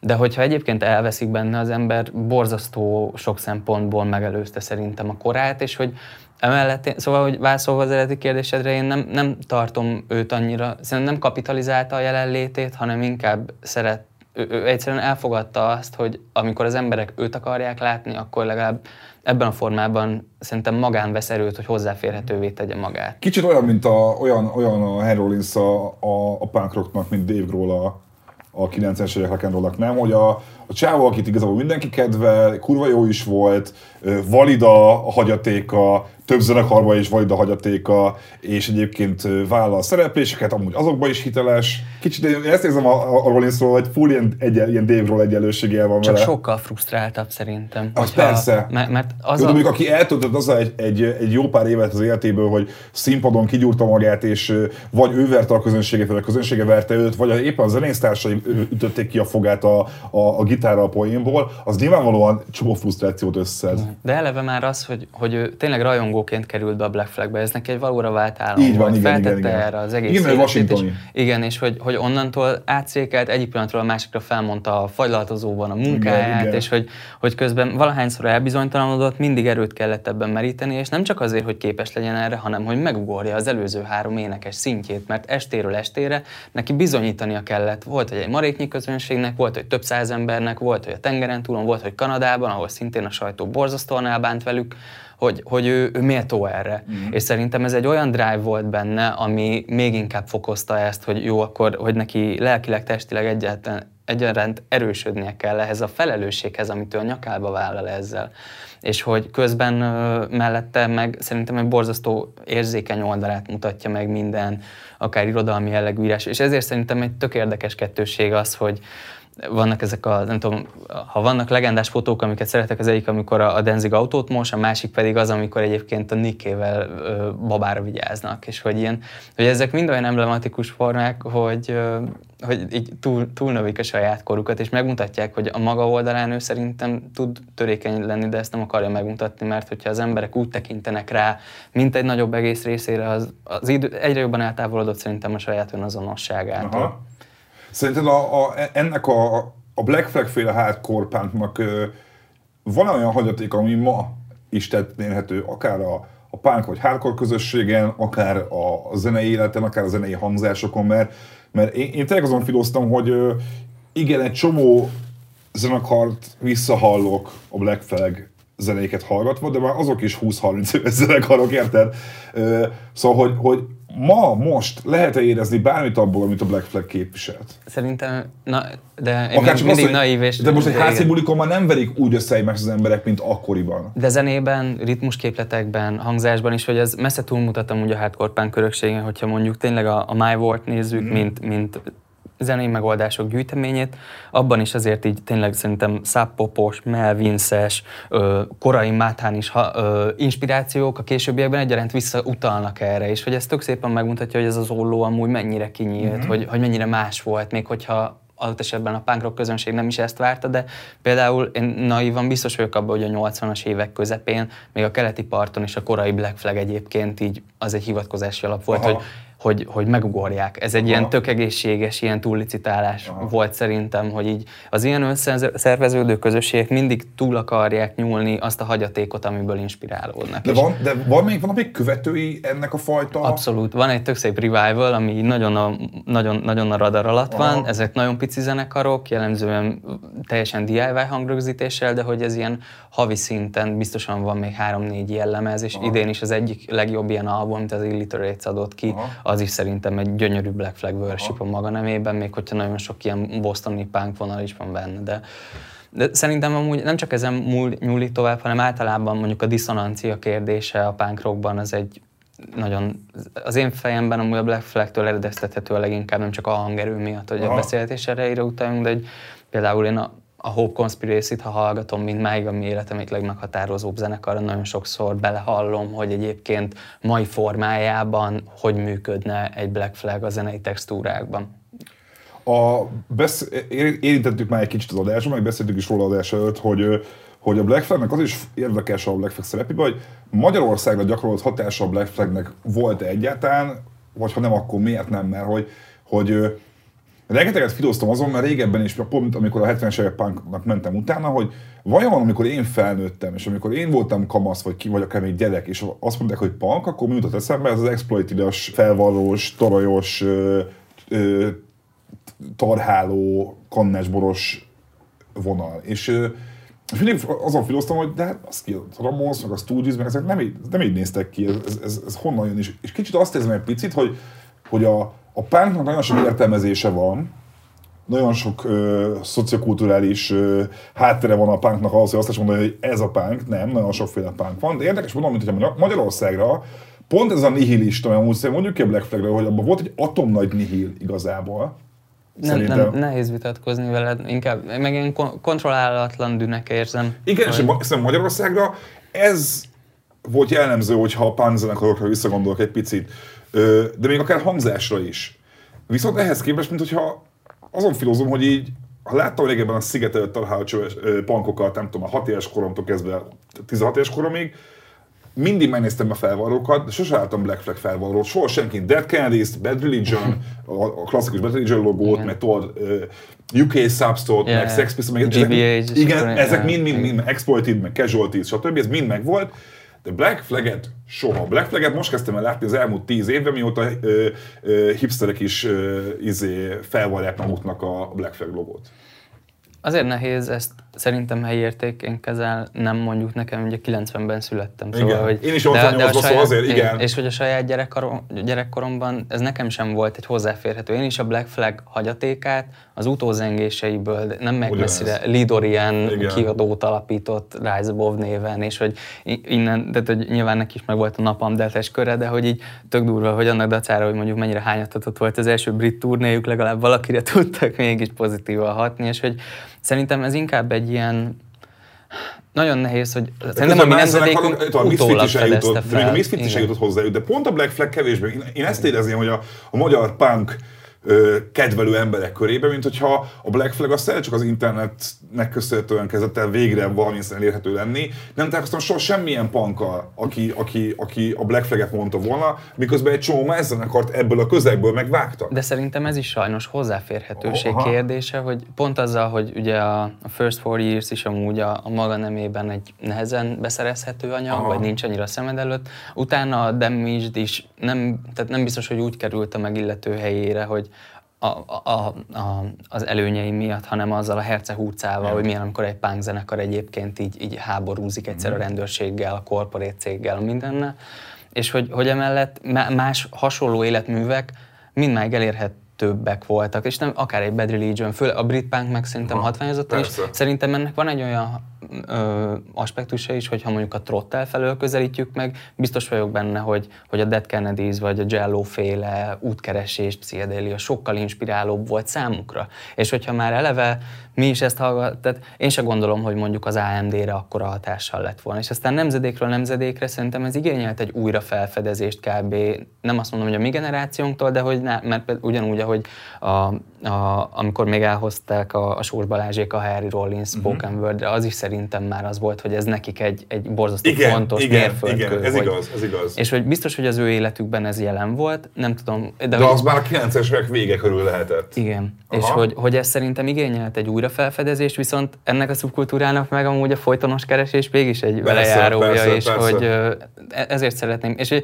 De hogyha egyébként elveszik benne az ember, borzasztó sok szempontból megelőzte szerintem a korát, és hogy emellett, én, szóval, hogy válaszolva az eredeti kérdésedre, én nem, nem tartom őt annyira, szerintem nem kapitalizálta a jelenlétét, hanem inkább szeret, ő, ő egyszerűen elfogadta azt, hogy amikor az emberek őt akarják látni, akkor legalább ebben a formában szerintem magán vesz erőt, hogy hozzáférhetővé tegye magát. Kicsit olyan, mint a, olyan, olyan a Henry a, a, a punk rocknak, mint Dave Grohl a, a 90-es évek rock'n'rollnak, nem? Hogy a, a csávó, akit igazából mindenki kedvel, kurva jó is volt, valida a hagyatéka, több zenekarban is valid a hagyatéka, és egyébként vállal szerepléseket, amúgy azokban is hiteles. Kicsit én ezt érzem a, a Rollinsról, hogy full ilyen, egy, ilyen Dave Roll egyenlőséggel van Csak vele. sokkal frusztráltabb szerintem. Az hogyha, persze. Mert, mert az jó, a... mondjuk, aki eltöltött az egy, egy, egy, jó pár évet az életéből, hogy színpadon kigyúrta magát, és vagy ő verte a közönséget, vagy a közönsége verte őt, vagy éppen a zenésztársai ütötték ki a fogát a, a, a gitárral a poénból, az nyilvánvalóan csomó frusztrációt összed. De eleve már az, hogy, hogy ő tényleg rajongóként került be a Black Flagbe, ez neki egy valóra vált állam Így van, igen, igen, igen. erre az egész igen, életét, és, igen, és hogy, hogy onnantól átszékelt, egyik pillanatról a másikra felmondta a fagylaltozóban a munkáját, igen. és hogy, hogy közben valahányszor elbizonytalanodott, mindig erőt kellett ebben meríteni, és nem csak azért, hogy képes legyen erre, hanem hogy megugorja az előző három énekes szintjét, mert estéről estére neki bizonyítania kellett. Volt, hogy egy maréknyi közönségnek, volt, hogy több száz embernek, volt, hogy a tengeren túlon, volt, hogy Kanadában, ahol szintén a sajtó borzasztóan elbánt velük, hogy, hogy ő, ő méltó erre. Mm. És szerintem ez egy olyan drive volt benne, ami még inkább fokozta ezt, hogy jó, akkor, hogy neki lelkileg, testileg egyáltalán egyaránt erősödnie kell ehhez a felelősséghez, amit ő a nyakába vállal ezzel. És hogy közben mellette meg szerintem egy borzasztó érzékeny oldalát mutatja meg minden, akár irodalmi jellegű írás. És ezért szerintem egy tök érdekes kettősség az, hogy, vannak ezek a, nem tudom, ha vannak legendás fotók, amiket szeretek, az egyik, amikor a, Denzig autót mos, a másik pedig az, amikor egyébként a Nikével babára vigyáznak, és hogy ilyen, hogy ezek mind olyan emblematikus formák, hogy, hogy így túl, túlnövik a saját korukat, és megmutatják, hogy a maga oldalán ő szerintem tud törékeny lenni, de ezt nem akarja megmutatni, mert hogyha az emberek úgy tekintenek rá, mint egy nagyobb egész részére, az, az idő, egyre jobban eltávolodott szerintem a saját önazonosságától. Aha. Szerinted a, a, ennek a, a Black Flag féle hardcore punknak van olyan hagyaték, ami ma is tettérhető, akár a, a punk vagy hardcore közösségen, akár a, a zenei életen, akár a zenei hangzásokon, mert, mert én, én tényleg azon filoztam, hogy igen, egy csomó zenekart visszahallok a Black Flag zenéket hallgatva, de már azok is 20-30 éves zenekarok, érted? Szóval, hogy, hogy ma, most lehet-e érezni bármit abból, amit a Black Flag képviselt? Szerintem, na, de én Akár csak mindig az, naív és... De most egy házi bulikon már nem verik úgy össze egymást az emberek, mint akkoriban. De zenében, ritmusképletekben, hangzásban is, hogy ez messze túlmutatom úgy a hardcore punk hogyha mondjuk tényleg a, a My World nézzük, mm. mint, mint zenei megoldások gyűjteményét, abban is azért így tényleg szerintem Szappopos, Melvinses, korai Mátán is ha, ö, inspirációk a későbbiekben egyaránt visszautalnak erre, és hogy ez tök szépen megmutatja, hogy ez az olló amúgy mennyire kinyílt, mm-hmm. hogy, hogy mennyire más volt, még hogyha adott esetben a punk rock közönség nem is ezt várta, de például én naívan biztos vagyok abban, hogy a 80-as évek közepén, még a keleti parton és a korai Black Flag egyébként így az egy hivatkozási alap volt, Aha. hogy hogy, hogy megugorják. Ez egy Aha. ilyen tök egészséges, ilyen túllicitálás Aha. volt szerintem, hogy így az ilyen önszerveződő közösségek mindig túl akarják nyúlni azt a hagyatékot, amiből inspirálódnak. De van, de van még van még követői ennek a fajta? Abszolút. Van egy tök szép revival, ami nagyon a, nagyon, nagyon a radar alatt Aha. van. Ezek nagyon pici zenekarok, jellemzően teljesen DIY hangrögzítéssel, de hogy ez ilyen havi szinten biztosan van még három-négy jellemez, és Aha. idén is az egyik legjobb ilyen album, amit az Illiterates adott ki, Aha. Az is szerintem egy gyönyörű Black Flag worship Aha. a maga nemében, még hogyha nagyon sok ilyen bostoni punk vonal is van benne, de de szerintem amúgy nem csak ezen múl, nyúlik tovább, hanem általában mondjuk a diszonancia kérdése a punk rockban az egy nagyon, az én fejemben amúgy a Black Flag-től eredeztethető a leginkább, nem csak a hangerő miatt, hogy Aha. a beszélgetés erejére utaljunk, de egy, például én a, a Hope Conspiracy-t, ha hallgatom, mint máig a mi életem egyik legmeghatározóbb zenekarra, nagyon sokszor belehallom, hogy egyébként mai formájában hogy működne egy Black Flag a zenei textúrákban. A besz- érintettük már egy kicsit az adásban, meg beszéltük is róla adás előtt, hogy hogy a Black Flagnek az is érdekes a Black Flag szerepében, hogy Magyarországra gyakorolt hatása a Black Flagnek volt-e egyáltalán, vagy ha nem, akkor miért nem, mert hogy, hogy rengeteget filoztam azon, mert régebben is, pont amikor a 70-es évek punknak mentem utána, hogy vajon amikor én felnőttem, és amikor én voltam kamasz, vagy ki, vagy akár még gyerek, és azt mondták, hogy punk, akkor mi jutott eszembe? Ez az exploitidas, felvarrós, torajos, ö, ö, tarháló, kannásboros vonal. És, és mindig azon filoztam, hogy de hát az ki, a Ramos, meg a Stooges, meg ezek nem így, nem így néztek ki, ez, ez, ez honnan jön is. És kicsit azt érzem egy picit, hogy, hogy a, a punknak nagyon sok értelmezése van, nagyon sok ö, szociokulturális ö, háttere van a punknak ahhoz, hogy azt is mondani, hogy ez a punk, nem, nagyon sokféle punk van, de érdekes mondom, mint hogy Magyarországra pont ez a nihilista, mert úgy mondjuk ki a Black Flagre, hogy abban volt egy atomnagy nihil igazából, nem, nem, nehéz vitatkozni veled, inkább meg én kontrollálatlan dűnek érzem. Igen, hogy... és szerintem Magyarországra ez volt jellemző, hogyha a punk zenekarokra visszagondolok egy picit, de még akár hangzásra is. Viszont ehhez képest, mint hogyha azon filozom, hogy így, ha láttam régebben a szigetelt található pankokat, nem tudom, a 6 éves koromtól kezdve 16 éves koromig, mindig megnéztem a felvarrókat, de sose láttam Black Flag felvarrót, soha senki. Dead Kennedys, Bad Religion, a, klasszikus Bad Religion logót, yeah. meg tudod, uh, UK Substot, yeah. meg Sex Pistols, meg ezek, igen, ezek mind, mind, mind, Exploited, meg Casualties, stb. Ez mind meg volt. De Black Flag-et soha. Black Flag-et most kezdtem el látni az elmúlt tíz évben, mióta ö, ö, hipsterek is ö, izé, felvarják maguknak a Black Flag logót. Azért nehéz ezt szerintem helyi értékén kezel, nem mondjuk nekem, ugye 90-ben születtem. Szóval, igen. Hogy, Én is 88 ban szóval azért, igen. És hogy a saját gyerekkorom, gyerekkoromban ez nekem sem volt egy hozzáférhető. Én is a Black Flag hagyatékát az utózengéseiből, nem meg messzire, Lidorian kiadót alapított Rise Above néven, és hogy innen, de hogy nyilván neki is meg volt a napam deltes köre, de hogy így tök durva, hogy annak dacára, hogy mondjuk mennyire hányatatott volt az első brit turnéjuk, legalább valakire tudtak mégis pozitívan hatni, és hogy szerintem ez inkább egy ilyen nagyon nehéz, hogy de szerintem a mi nemzedékünk utólag fedezte fel. Még a Misfit is eljutott hozzájuk, de pont a Black Flag kevésbé. Én, én ezt érezném, hogy a, a magyar punk ö, kedvelő emberek körében, mint hogyha a Black Flag azt csak az internetnek köszönhetően kezdett el végre valami elérhető lenni. Nem találkoztam soha semmilyen pankkal, aki, aki, aki a Black Flag-et mondta volna, miközben egy csomó más akart ebből a közegből megvágtak. De szerintem ez is sajnos hozzáférhetőség Aha. kérdése, hogy pont azzal, hogy ugye a First Four Years is amúgy a, a maga nemében egy nehezen beszerezhető anyag, Aha. vagy nincs annyira szemed előtt, utána a Damaged is nem, tehát nem biztos, hogy úgy került a megillető helyére, hogy a, a, a, az előnyei miatt, hanem azzal a herce húrcával, hogy milyen, amikor egy punk zenekar egyébként így, így háborúzik egyszer a mhm. rendőrséggel, a korporét céggel, mindennel, és hogy, hogy emellett más hasonló életművek mind meg elérhet többek voltak, és nem akár egy Bad Religion, főleg a brit punk meg szerintem hatványozottan is. Szerintem ennek van egy olyan ö, aspektusa is, hogyha mondjuk a trottel felől közelítjük meg, biztos vagyok benne, hogy, hogy a Dead Kennedys vagy a Jello féle útkeresés, pszichedélia sokkal inspirálóbb volt számukra. És hogyha már eleve mi is ezt hallgat, tehát én sem gondolom, hogy mondjuk az AMD-re akkora hatással lett volna. És aztán nemzedékről nemzedékre szerintem ez igényelt egy újra felfedezést kb. Nem azt mondom, hogy a mi generációnktól, de hogy ne, mert ugyanúgy, hogy a, a, amikor még elhozták a, a Sós Balázsék a Harry Rollins spoken uh-huh. word az is szerintem már az volt, hogy ez nekik egy, egy borzasztó igen, fontos igen, mérföldkő. Igen, ez hogy, igaz, ez igaz. És hogy biztos, hogy az ő életükben ez jelen volt, nem tudom. De, de hogy, az már a 90-es évek vége körül lehetett. Igen, Aha. és hogy, hogy ez szerintem igényelt egy újrafelfedezést, viszont ennek a szubkultúrának meg amúgy a folytonos keresés mégis egy velejárója, persze, és persze. hogy e- ezért szeretném. És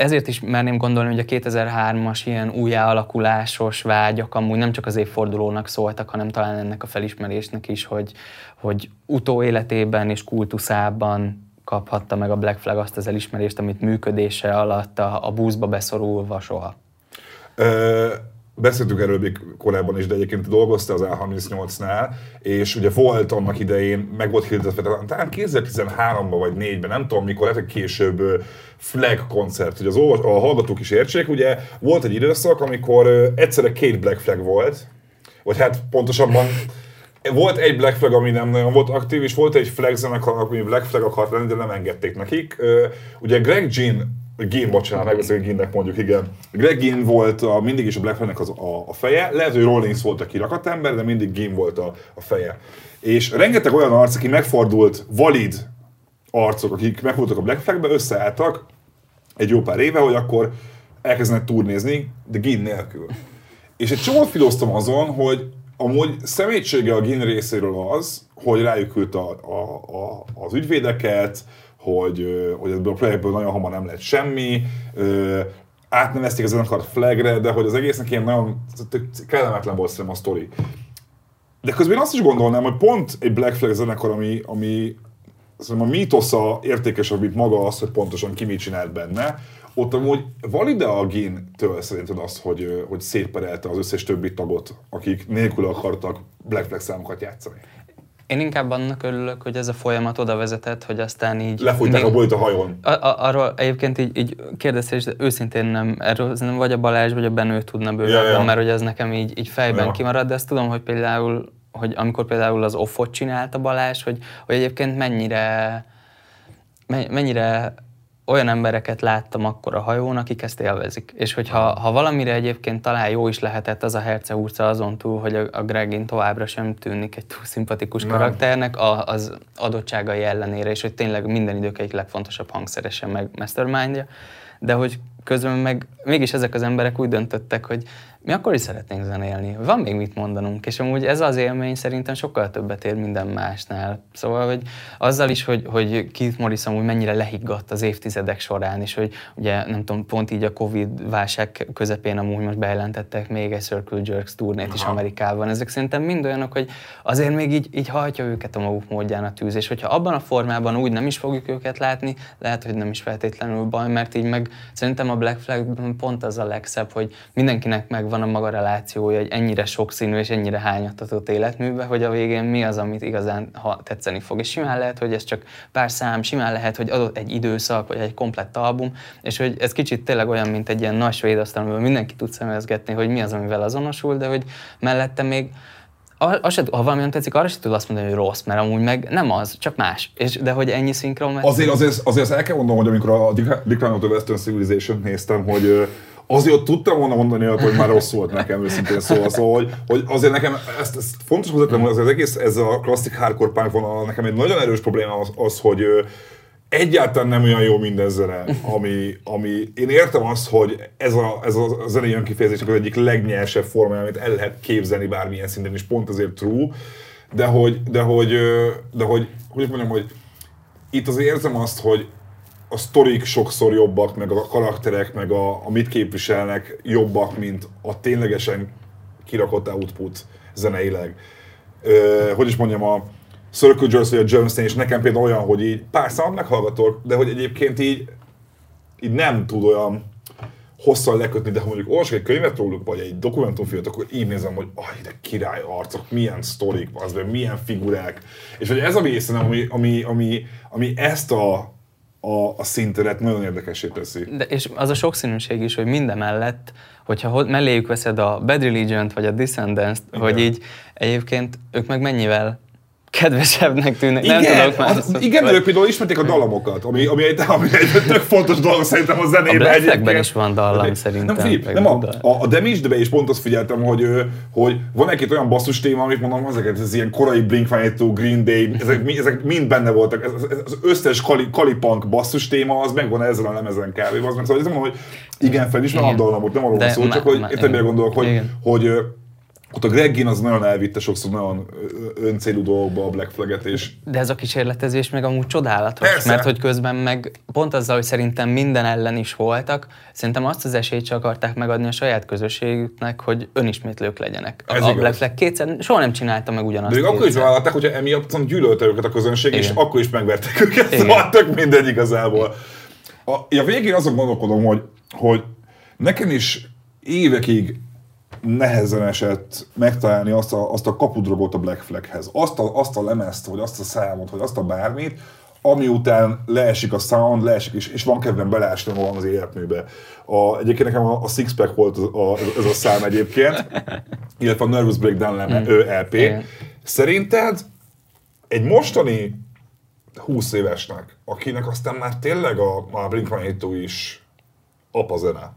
ezért is merném gondolni, hogy a 2003-as ilyen újjáalakulásos vágyak amúgy nem csak az évfordulónak szóltak, hanem talán ennek a felismerésnek is, hogy, hogy utóéletében és kultuszában kaphatta meg a Black Flag azt az elismerést, amit működése alatt a, a búzba beszorulva soha. Ö- beszéltünk erről még korábban is, de egyébként dolgozta az A38-nál, és ugye volt annak idején, meg volt hirdetve, talán 2013-ban vagy 4-ben, nem tudom mikor, lehet, később flag koncert, hogy az, a hallgatók is értsék, ugye volt egy időszak, amikor egyszerre két Black Flag volt, vagy hát pontosabban volt egy Black Flag, ami nem nagyon volt aktív, és volt egy flag zenekar, ami Black Flag akart lenni, de nem engedték nekik. Ugye Greg Jean Gin, bocsánat, megbeszéljük Ginnek mondjuk, igen. Greg Gin volt a, mindig is a Black Flag-nek az, a, a, feje, lehet, hogy Rollins volt a kirakat ember, de mindig Gin volt a, a feje. És rengeteg olyan arc, aki megfordult, valid arcok, akik megvoltak a Black Flag-be, összeálltak egy jó pár éve, hogy akkor elkezdenek turnézni, de Gin nélkül. És egy csomót filoztam azon, hogy amúgy szemétsége a Gin részéről az, hogy rájuk a, a, a, az ügyvédeket, hogy, hogy ebből a projektből nagyon hamar nem lett semmi, átnevezték az zenekart flagre, de hogy az egésznek ilyen nagyon kellemetlen volt szerintem a sztori. De közben én azt is gondolnám, hogy pont egy Black Flag zenekar, ami, ami szerintem a mítosza értékesebb, mint maga az, hogy pontosan ki mit csinált benne, ott amúgy valide a Gin-től szerinted azt, hogy, hogy szétperelte az összes többi tagot, akik nélkül akartak Black Flag számokat játszani? Én inkább annak örülök, hogy ez a folyamat oda vezetett, hogy aztán így... Lefújták a bolyt a hajón. A, a, arról egyébként így, így kérdeztél, és őszintén nem, erről nem vagy a Balázs, vagy a Benő tudna bővebben, ja, ja. mert hogy ez nekem így, így fejben ja. kimarad, de azt tudom, hogy például, hogy amikor például az offot csinálta Balázs, hogy, hogy egyébként mennyire mennyire olyan embereket láttam akkor a hajón, akik ezt élvezik. És hogyha ha valamire egyébként talán jó is lehetett az a Herce úrca azon túl, hogy a, Gregin továbbra sem tűnik egy túl szimpatikus Nem. karakternek, a, az adottságai ellenére, és hogy tényleg minden idők egyik legfontosabb hangszeresen meg mastermindja, de hogy közben meg mégis ezek az emberek úgy döntöttek, hogy mi akkor is szeretnénk zenélni, van még mit mondanunk, és amúgy ez az élmény szerintem sokkal többet ér minden másnál. Szóval, hogy azzal is, hogy, hogy Keith Morris amúgy mennyire lehiggadt az évtizedek során, és hogy ugye nem tudom, pont így a Covid válság közepén amúgy most bejelentettek még egy Circle Jerks turnét is Amerikában. Ezek szerintem mind olyanok, hogy azért még így, így hajtja őket a maguk módján a tűz, és hogyha abban a formában úgy nem is fogjuk őket látni, lehet, hogy nem is feltétlenül baj, mert így meg szerintem a Black Flag pont az a legszebb, hogy mindenkinek meg van a maga relációja egy ennyire sokszínű és ennyire hányatatott életműve, hogy a végén mi az, amit igazán ha tetszeni fog. És simán lehet, hogy ez csak pár szám, simán lehet, hogy adott egy időszak, vagy egy komplett album, és hogy ez kicsit tényleg olyan, mint egy ilyen nagy svéd asztal, amiből mindenki tud szemezgetni, hogy mi az, amivel azonosul, de hogy mellette még az se, ha valami nem tetszik, arra sem tud azt mondani, hogy rossz, mert amúgy meg nem az, csak más. És, de hogy ennyi szinkron... Mert... Azért, azért, azért el kell mondanom, hogy amikor a Decline of the Western Civilization néztem, hogy azért tudtam volna mondani, hogy már rossz volt nekem őszintén szóval, szóval hogy, hogy azért nekem ezt, ezt fontos hozzátenni, hogy az, egész, ez a klasszik hardcore punk vonal, nekem egy nagyon erős probléma az, az hogy egyáltalán nem olyan jó minden zene, ami, ami én értem azt, hogy ez a, ez a zenei önkifejezésnek az egyik legnyersebb formája, amit el lehet képzelni bármilyen szinten, és pont azért true, de hogy, de hogy, de hogy, hogy mondjam, hogy itt azért érzem azt, hogy a sztorik sokszor jobbak, meg a karakterek, meg a, a mit képviselnek jobbak, mint a ténylegesen kirakott output zeneileg. Ö, hogy is mondjam, a Circle Jerks vagy a Jones és nekem például olyan, hogy így pár számot meghallgatok, de hogy egyébként így, így nem tud olyan hosszan lekötni, de ha mondjuk olvasok egy könyvet róluk, vagy egy dokumentumfilmet, akkor így nézem, hogy aj, de király arcok, milyen sztorik, az, milyen figurák. És hogy ez a része, ami, ami, ami, ami ezt a, a, a szintedet nagyon érdekesé teszi. De, és az a sokszínűség is, hogy minden mellett, hogyha melléjük veszed a Bad Religion-t vagy a Descendants-t, hogy így egyébként ők meg mennyivel kedvesebbnek tűnnek. Igen, nem tudok már. az, igen, mert ők például ismerték a dalamokat, ami, ami, egy, ami egy tök fontos dolog szerintem a zenében. A Black is van dallam szerintem. Nem, figyelj, nem a, a, a Damage-be is pont azt figyeltem, hogy, hogy van egy olyan basszus téma, amit mondom, ezeket, ez ilyen korai Blink-182, Green Day, ezek, ezek mind benne voltak. Ez, ez, az összes kali, kalipunk basszus téma, az megvan ezen a lemezen kb. Az meg, szóval mondom, hogy igen, felismerem a dallamot, nem arról van szó, csak hogy érted, mire gondolok, hogy, hogy ott a Greggin az nagyon elvitte sokszor nagyon öncélú dolgokba a Black Flag-et, és... De ez a kísérletezés meg amúgy csodálatos, Persze. mert hogy közben meg pont azzal, hogy szerintem minden ellen is voltak, szerintem azt az esélyt csak akarták megadni a saját közösségüknek, hogy önismétlők legyenek. Ez a igaz. Black Flag kétszer soha nem csinálta meg ugyanazt. De ők akkor is vállalták, hogyha emiatt gyűlölte őket a közönség, Igen. és akkor is megverték őket, Igen. szóval tök mindegy igazából. A, a végén azon gondolkodom, hogy, hogy nekem is évekig nehezen esett megtalálni azt a, azt a kapudrogot a Black Flaghez. Azt a, azt a lemezt, vagy azt a számot, vagy azt a bármit, ami után leesik a sound, leesik, és, és van kedvem beleásni valami az életműbe. A, egyébként nekem a, a Sixpack volt a, a, ez a szám egyébként, illetve a Nervous Breakdown leme, mm. LP. Igen. Szerinted egy mostani 20 évesnek, akinek aztán már tényleg a, a Blink-182 is apa zene,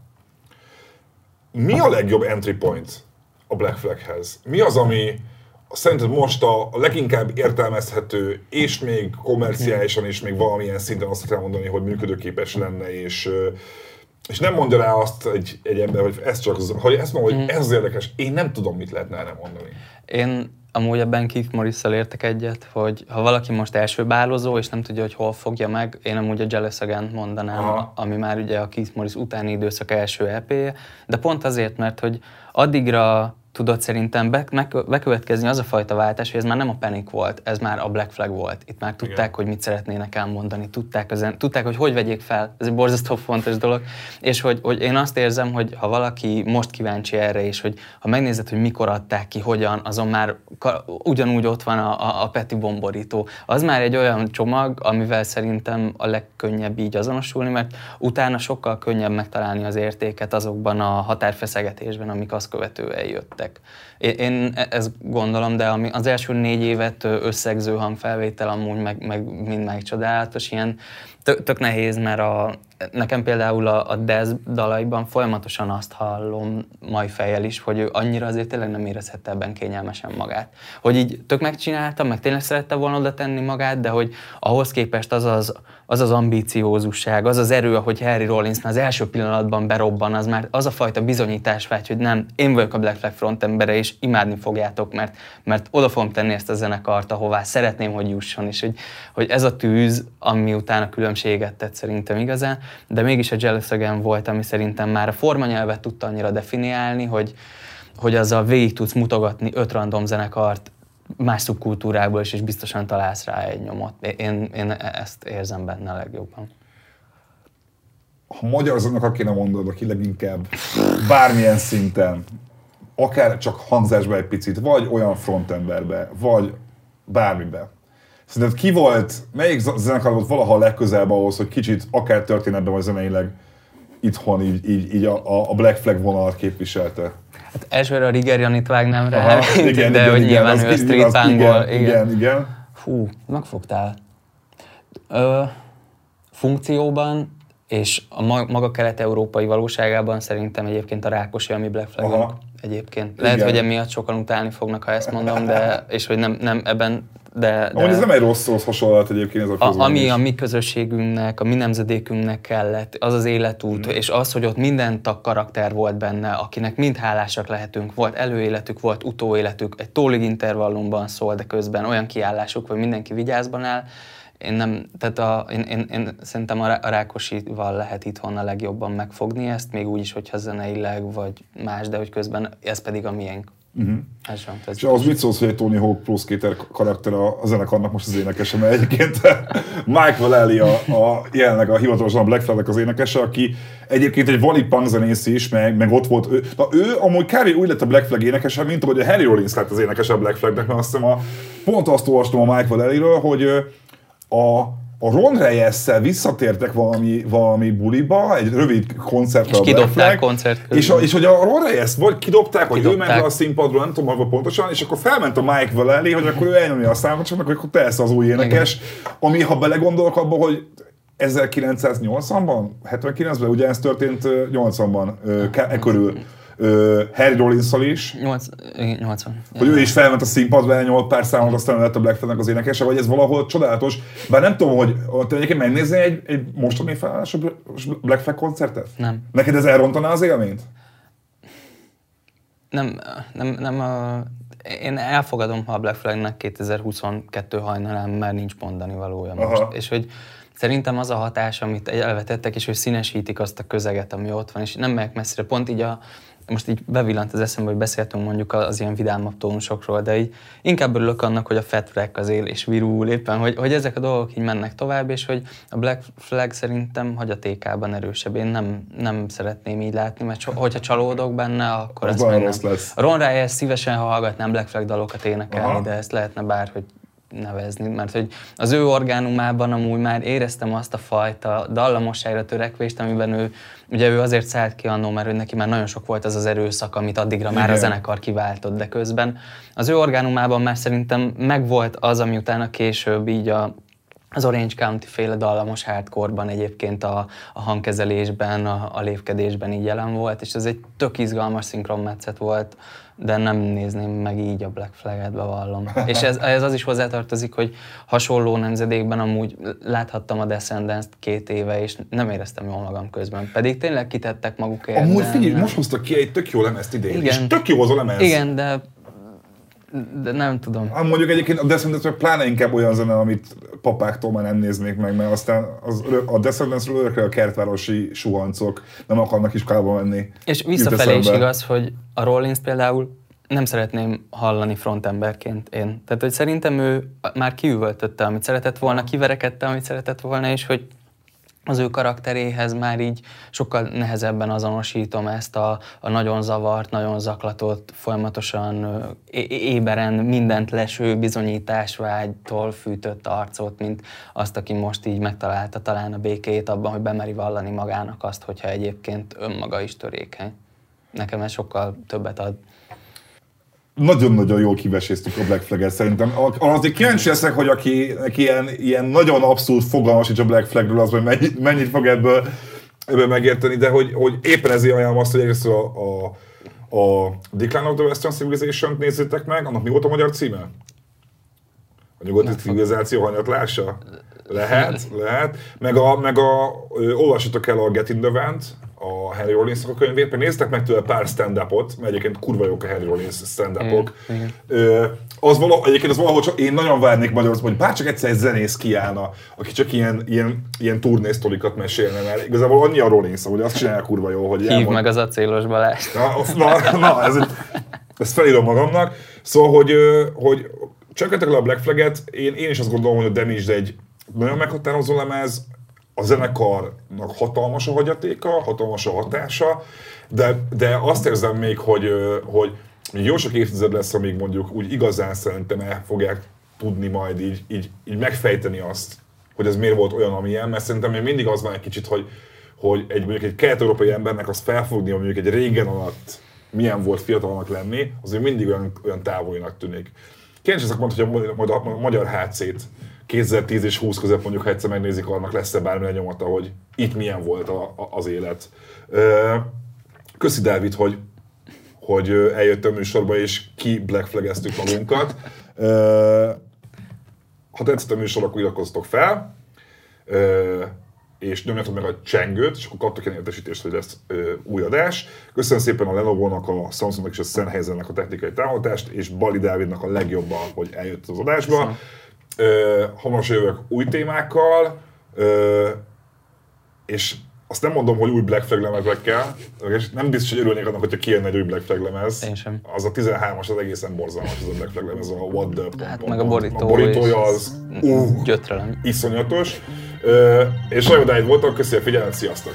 mi a legjobb entry point a Black Flaghez? Mi az, ami szerinted most a, leginkább értelmezhető, és még komerciálisan is még valamilyen szinten azt kell mondani, hogy működőképes lenne, és és nem mondja rá azt egy, egy ember, hogy ez csak hogy ezt mondom, hogy mm. ez az érdekes, én nem tudom, mit lehetne erre mondani. Én amúgy ebben Keith morris értek egyet, hogy ha valaki most első bálozó, és nem tudja, hogy hol fogja meg, én amúgy a Jealous Again mondanám, Aha. ami már ugye a Keith Morris utáni időszak első ep -je, de pont azért, mert hogy addigra tudott szerintem be, bekövetkezni az a fajta váltás, hogy ez már nem a Panic volt, ez már a Black Flag volt. Itt már tudták, Igen. hogy mit szeretnének elmondani, tudták, ezen, tudták, hogy hogy vegyék fel. Ez egy borzasztó fontos dolog. És hogy, hogy én azt érzem, hogy ha valaki most kíváncsi erre, és hogy ha megnézed, hogy mikor adták ki, hogyan, azon már ugyanúgy ott van a, a, a Peti bomborító. Az már egy olyan csomag, amivel szerintem a legkönnyebb így azonosulni, mert utána sokkal könnyebb megtalálni az értéket azokban a határfeszegetésben, amik azt követően jöttek lettek. Én ezt gondolom, de ami az első négy évet összegző hangfelvétel amúgy meg, meg mind megcsodálatos, ilyen tök, tök nehéz, mert a, nekem például a, a Dez dalaiban folyamatosan azt hallom mai fejjel is, hogy ő annyira azért tényleg nem érezhette ebben kényelmesen magát. Hogy így tök megcsinálta, meg tényleg szerette volna oda tenni magát, de hogy ahhoz képest az az, az, az ambíciózusság, az az erő, ahogy Harry Rollins az első pillanatban berobban, az már az a fajta bizonyítás vágy, hogy nem, én vagyok a Black Flag front embere, és imádni fogjátok, mert, mert oda fogom tenni ezt a zenekart, ahová szeretném, hogy jusson, és hogy, hogy ez a tűz, ami utána különbséget tett szerintem igazán, de mégis a Jealous volt, ami szerintem már a formanyelvet tudta annyira definiálni, hogy, hogy azzal végig tudsz mutogatni öt random zenekart más szubkultúrából is, és biztosan találsz rá egy nyomot. Én, én ezt érzem benne a legjobban. Ha magyar zenekar kéne mondod, aki leginkább bármilyen szinten, akár csak hangzásba egy picit, vagy olyan frontemberbe, vagy bármibe, Szerinted ki volt, melyik zenekar volt valaha legközelebb ahhoz, hogy kicsit akár történetben vagy zeneileg itthon így, így, így a, a Black Flag vonalat képviselte? Hát elsőre a Riger Janit vágnám rá, Aha, igen, de igen, hogy igen, nyilván ő a street igen, igen, igen, igen. Fú, megfogtál. Ö, funkcióban és a maga kelet-európai valóságában szerintem egyébként a Rákosi, ami Black Flag egyébként. Lehet, Igen. hogy emiatt sokan utálni fognak, ha ezt mondom, de és hogy nem, nem ebben de, de ez nem egy rossz, rossz hasonlat egyébként ez a, a Ami a mi közösségünknek, a mi nemzedékünknek kellett, az az életút, mm. és az, hogy ott minden tag karakter volt benne, akinek mind hálásak lehetünk. Volt előéletük, volt utóéletük, egy tólig intervallumban szól, de közben olyan kiállásuk, hogy mindenki vigyázban áll. Én nem, tehát a, én, én, én szerintem a Rákosival lehet itthon a legjobban megfogni ezt, még úgy is, hogyha zeneileg vagy más, de hogy közben ez pedig a miénk. Uh-huh. Sem, és az mit szólsz, hogy egy Tony Hawk Pro Skater karakter a, a zenekarnak most az énekese, mert egyébként Mike Vallely a, a jelenleg a hivatalosan a Black Flag az énekese, aki egyébként egy vali punk zenész is, meg, meg ott volt ő. Na ő amúgy kb. úgy lett a Black Flag énekese, mint ahogy a Harry Rollins lett az énekese a Black Flagnek, mert azt hiszem a, pont azt olvastam a Mike Vallelyről, hogy a a Ron reyes visszatértek valami, valami buliba, egy rövid koncertre és kidobták koncert és, a, és hogy a Ron Reyes vagy kidobták, vagy ő ment le a színpadról, nem tudom hogy pontosan, és akkor felment a Mike vele elé, hogy akkor ő elnyomja a számot, csak akkor persze az új énekes, Igen. ami ha belegondolok abba, hogy 1980-ban, 79-ben, ugye ez történt 80-ban, e körül Harry rollins is. 80. Hogy ő is felment a színpadra, elnyolt pár számot, aztán lett a Black Flag az énekese, vagy ez valahol csodálatos. Bár nem tudom, hogy te egyébként megnézni egy, egy mostani felállású Black Flag koncertet? Nem. Neked ez elrontaná az élményt? Nem, nem, nem a, én elfogadom, ha a Black Flagnek 2022 hajnalán már nincs mondani valója most. Aha. És hogy Szerintem az a hatás, amit elvetettek, és hogy színesítik azt a közeget, ami ott van, és nem megyek messzire. Pont így a, most így bevillant az eszembe, hogy beszéltünk mondjuk az ilyen vidámabb tónusokról, de így inkább örülök annak, hogy a Fat Wreck az él és virul éppen, hogy, hogy ezek a dolgok így mennek tovább, és hogy a Black Flag szerintem hagyatékában erősebb. Én nem, nem szeretném így látni, mert hogyha csalódok benne, akkor meg nem. Lesz. Ron Reyes szívesen hallgatnám Black Flag dalokat énekelni, Aha. de ezt lehetne bárhogy nevezni, mert hogy az ő orgánumában amúgy már éreztem azt a fajta dallamosságra törekvést, amiben ő, ugye ő azért szállt ki annó, mert ő neki már nagyon sok volt az az erőszak, amit addigra Igen. már a zenekar kiváltott, de közben az ő orgánumában már szerintem megvolt az, ami utána később így a az Orange County féle dallamos hardcore egyébként a, a hangkezelésben, a, a lépkedésben így jelen volt, és ez egy tök izgalmas szinkronmetszet volt, de nem nézném meg így a Black Flag-et, bevallom. és ez, ez az is hozzátartozik, hogy hasonló nemzedékben amúgy láthattam a Descendants-t két éve, és nem éreztem jól magam közben. Pedig tényleg kitettek magukért. Amúgy figyelj, nem... most hoztak ki egy tök jó lemezt idén, Igen. és tök jó az a lemez. Igen, de de nem tudom. Hát mondjuk egyébként a Descendants pláne inkább olyan zene, amit papáktól már nem néznék meg, mert aztán az, a Descendants-ről örökre a kertvárosi suhancok nem akarnak iskolába menni. És visszafelé is igaz, hogy a Rollins például nem szeretném hallani frontemberként én. Tehát, hogy szerintem ő már kiüvöltötte, amit szeretett volna, kiverekedte, amit szeretett volna, és hogy az ő karakteréhez már így sokkal nehezebben azonosítom ezt a, a nagyon zavart, nagyon zaklatott, folyamatosan éberen mindent leső bizonyításvágytól fűtött arcot, mint azt, aki most így megtalálta talán a békét abban, hogy bemeri vallani magának azt, hogyha egyébként önmaga is törékeny. Nekem ez sokkal többet ad nagyon-nagyon jól kiveséztük a Black Flag-et szerintem. Azért kíváncsi leszek, hogy aki ilyen, ilyen nagyon abszolút fogalmas a Black Flagről, az hogy mennyit, mennyit fog ebből, ebből megérteni, de hogy, hogy éppen ezért ajánlom azt, hogy egyrészt a, a, a Decline of the Western Civilization-t nézzétek meg, annak mi volt a magyar címe? A nyugati civilizáció hanyatlása? Lehet, lehet. Meg a, meg a, ö, olvassatok el a Get in the Vent, a Harry Rollins a könyvét, meg néztek meg tőle pár stand-upot, mert egyébként kurva jók a Harry Rollins stand-upok. Az valahol, egyébként az valahol csak én nagyon várnék Magyarországon, hogy bár csak egyszer egy zenész kiállna, aki csak ilyen, ilyen, ilyen turnésztolikat mesélne, mert igazából annyi a Rollins, hogy azt csinálja kurva jó, hogy Hív elmond... meg az acélos Balást. Na, na, na ez, ezt felírom magamnak. Szóval, hogy, hogy csökkentek le a Black Flag-et, én, én is azt gondolom, hogy a Damaged egy nagyon meghatározó lemez, a zenekarnak hatalmas a hagyatéka, hatalmas a hatása, de, de azt érzem még, hogy, hogy jó sok évtized lesz, amíg mondjuk úgy igazán szerintem el fogják tudni majd így, így, így megfejteni azt, hogy ez miért volt olyan, amilyen, mert szerintem még mindig az van egy kicsit, hogy, hogy egy, mondjuk egy kelet-európai embernek azt felfogni, hogy mondjuk egy régen alatt milyen volt fiatalnak lenni, az mindig olyan, olyan távolinak tűnik. Kérdés azt mondta, hogy majd a, a magyar HC-t 2010 és 20 között mondjuk, ha egyszer megnézik, annak lesz-e bármilyen nyomata, hogy itt milyen volt a, a, az élet. Köszi Dávid, hogy, hogy eljött a műsorba, és ki black flageztük magunkat. Ha tetszett a műsor, akkor iratkozzatok fel, és nyomjatok meg a csengőt, és akkor kaptok egy értesítést, hogy lesz új adás. Köszönöm szépen a Lenovo-nak, a Samsungnak és a Sennheisernek a technikai támogatást, és Bali Dávidnak a legjobban, hogy eljött az adásba. Köszönöm hamarosan jövök új témákkal, ö, és azt nem mondom, hogy új Black Flag lemezekkel, és nem biztos, hogy örülnék annak, hogyha kijönne egy új Black Flag lemez. Én sem. Az a 13-as az egészen borzalmas, az a Black Flag lemez, a What the... Hát meg a borító a borítója az uh, gyötrelem. Iszonyatos. Ö, és nagyon volt, köszönjük a figyelmet, sziasztok!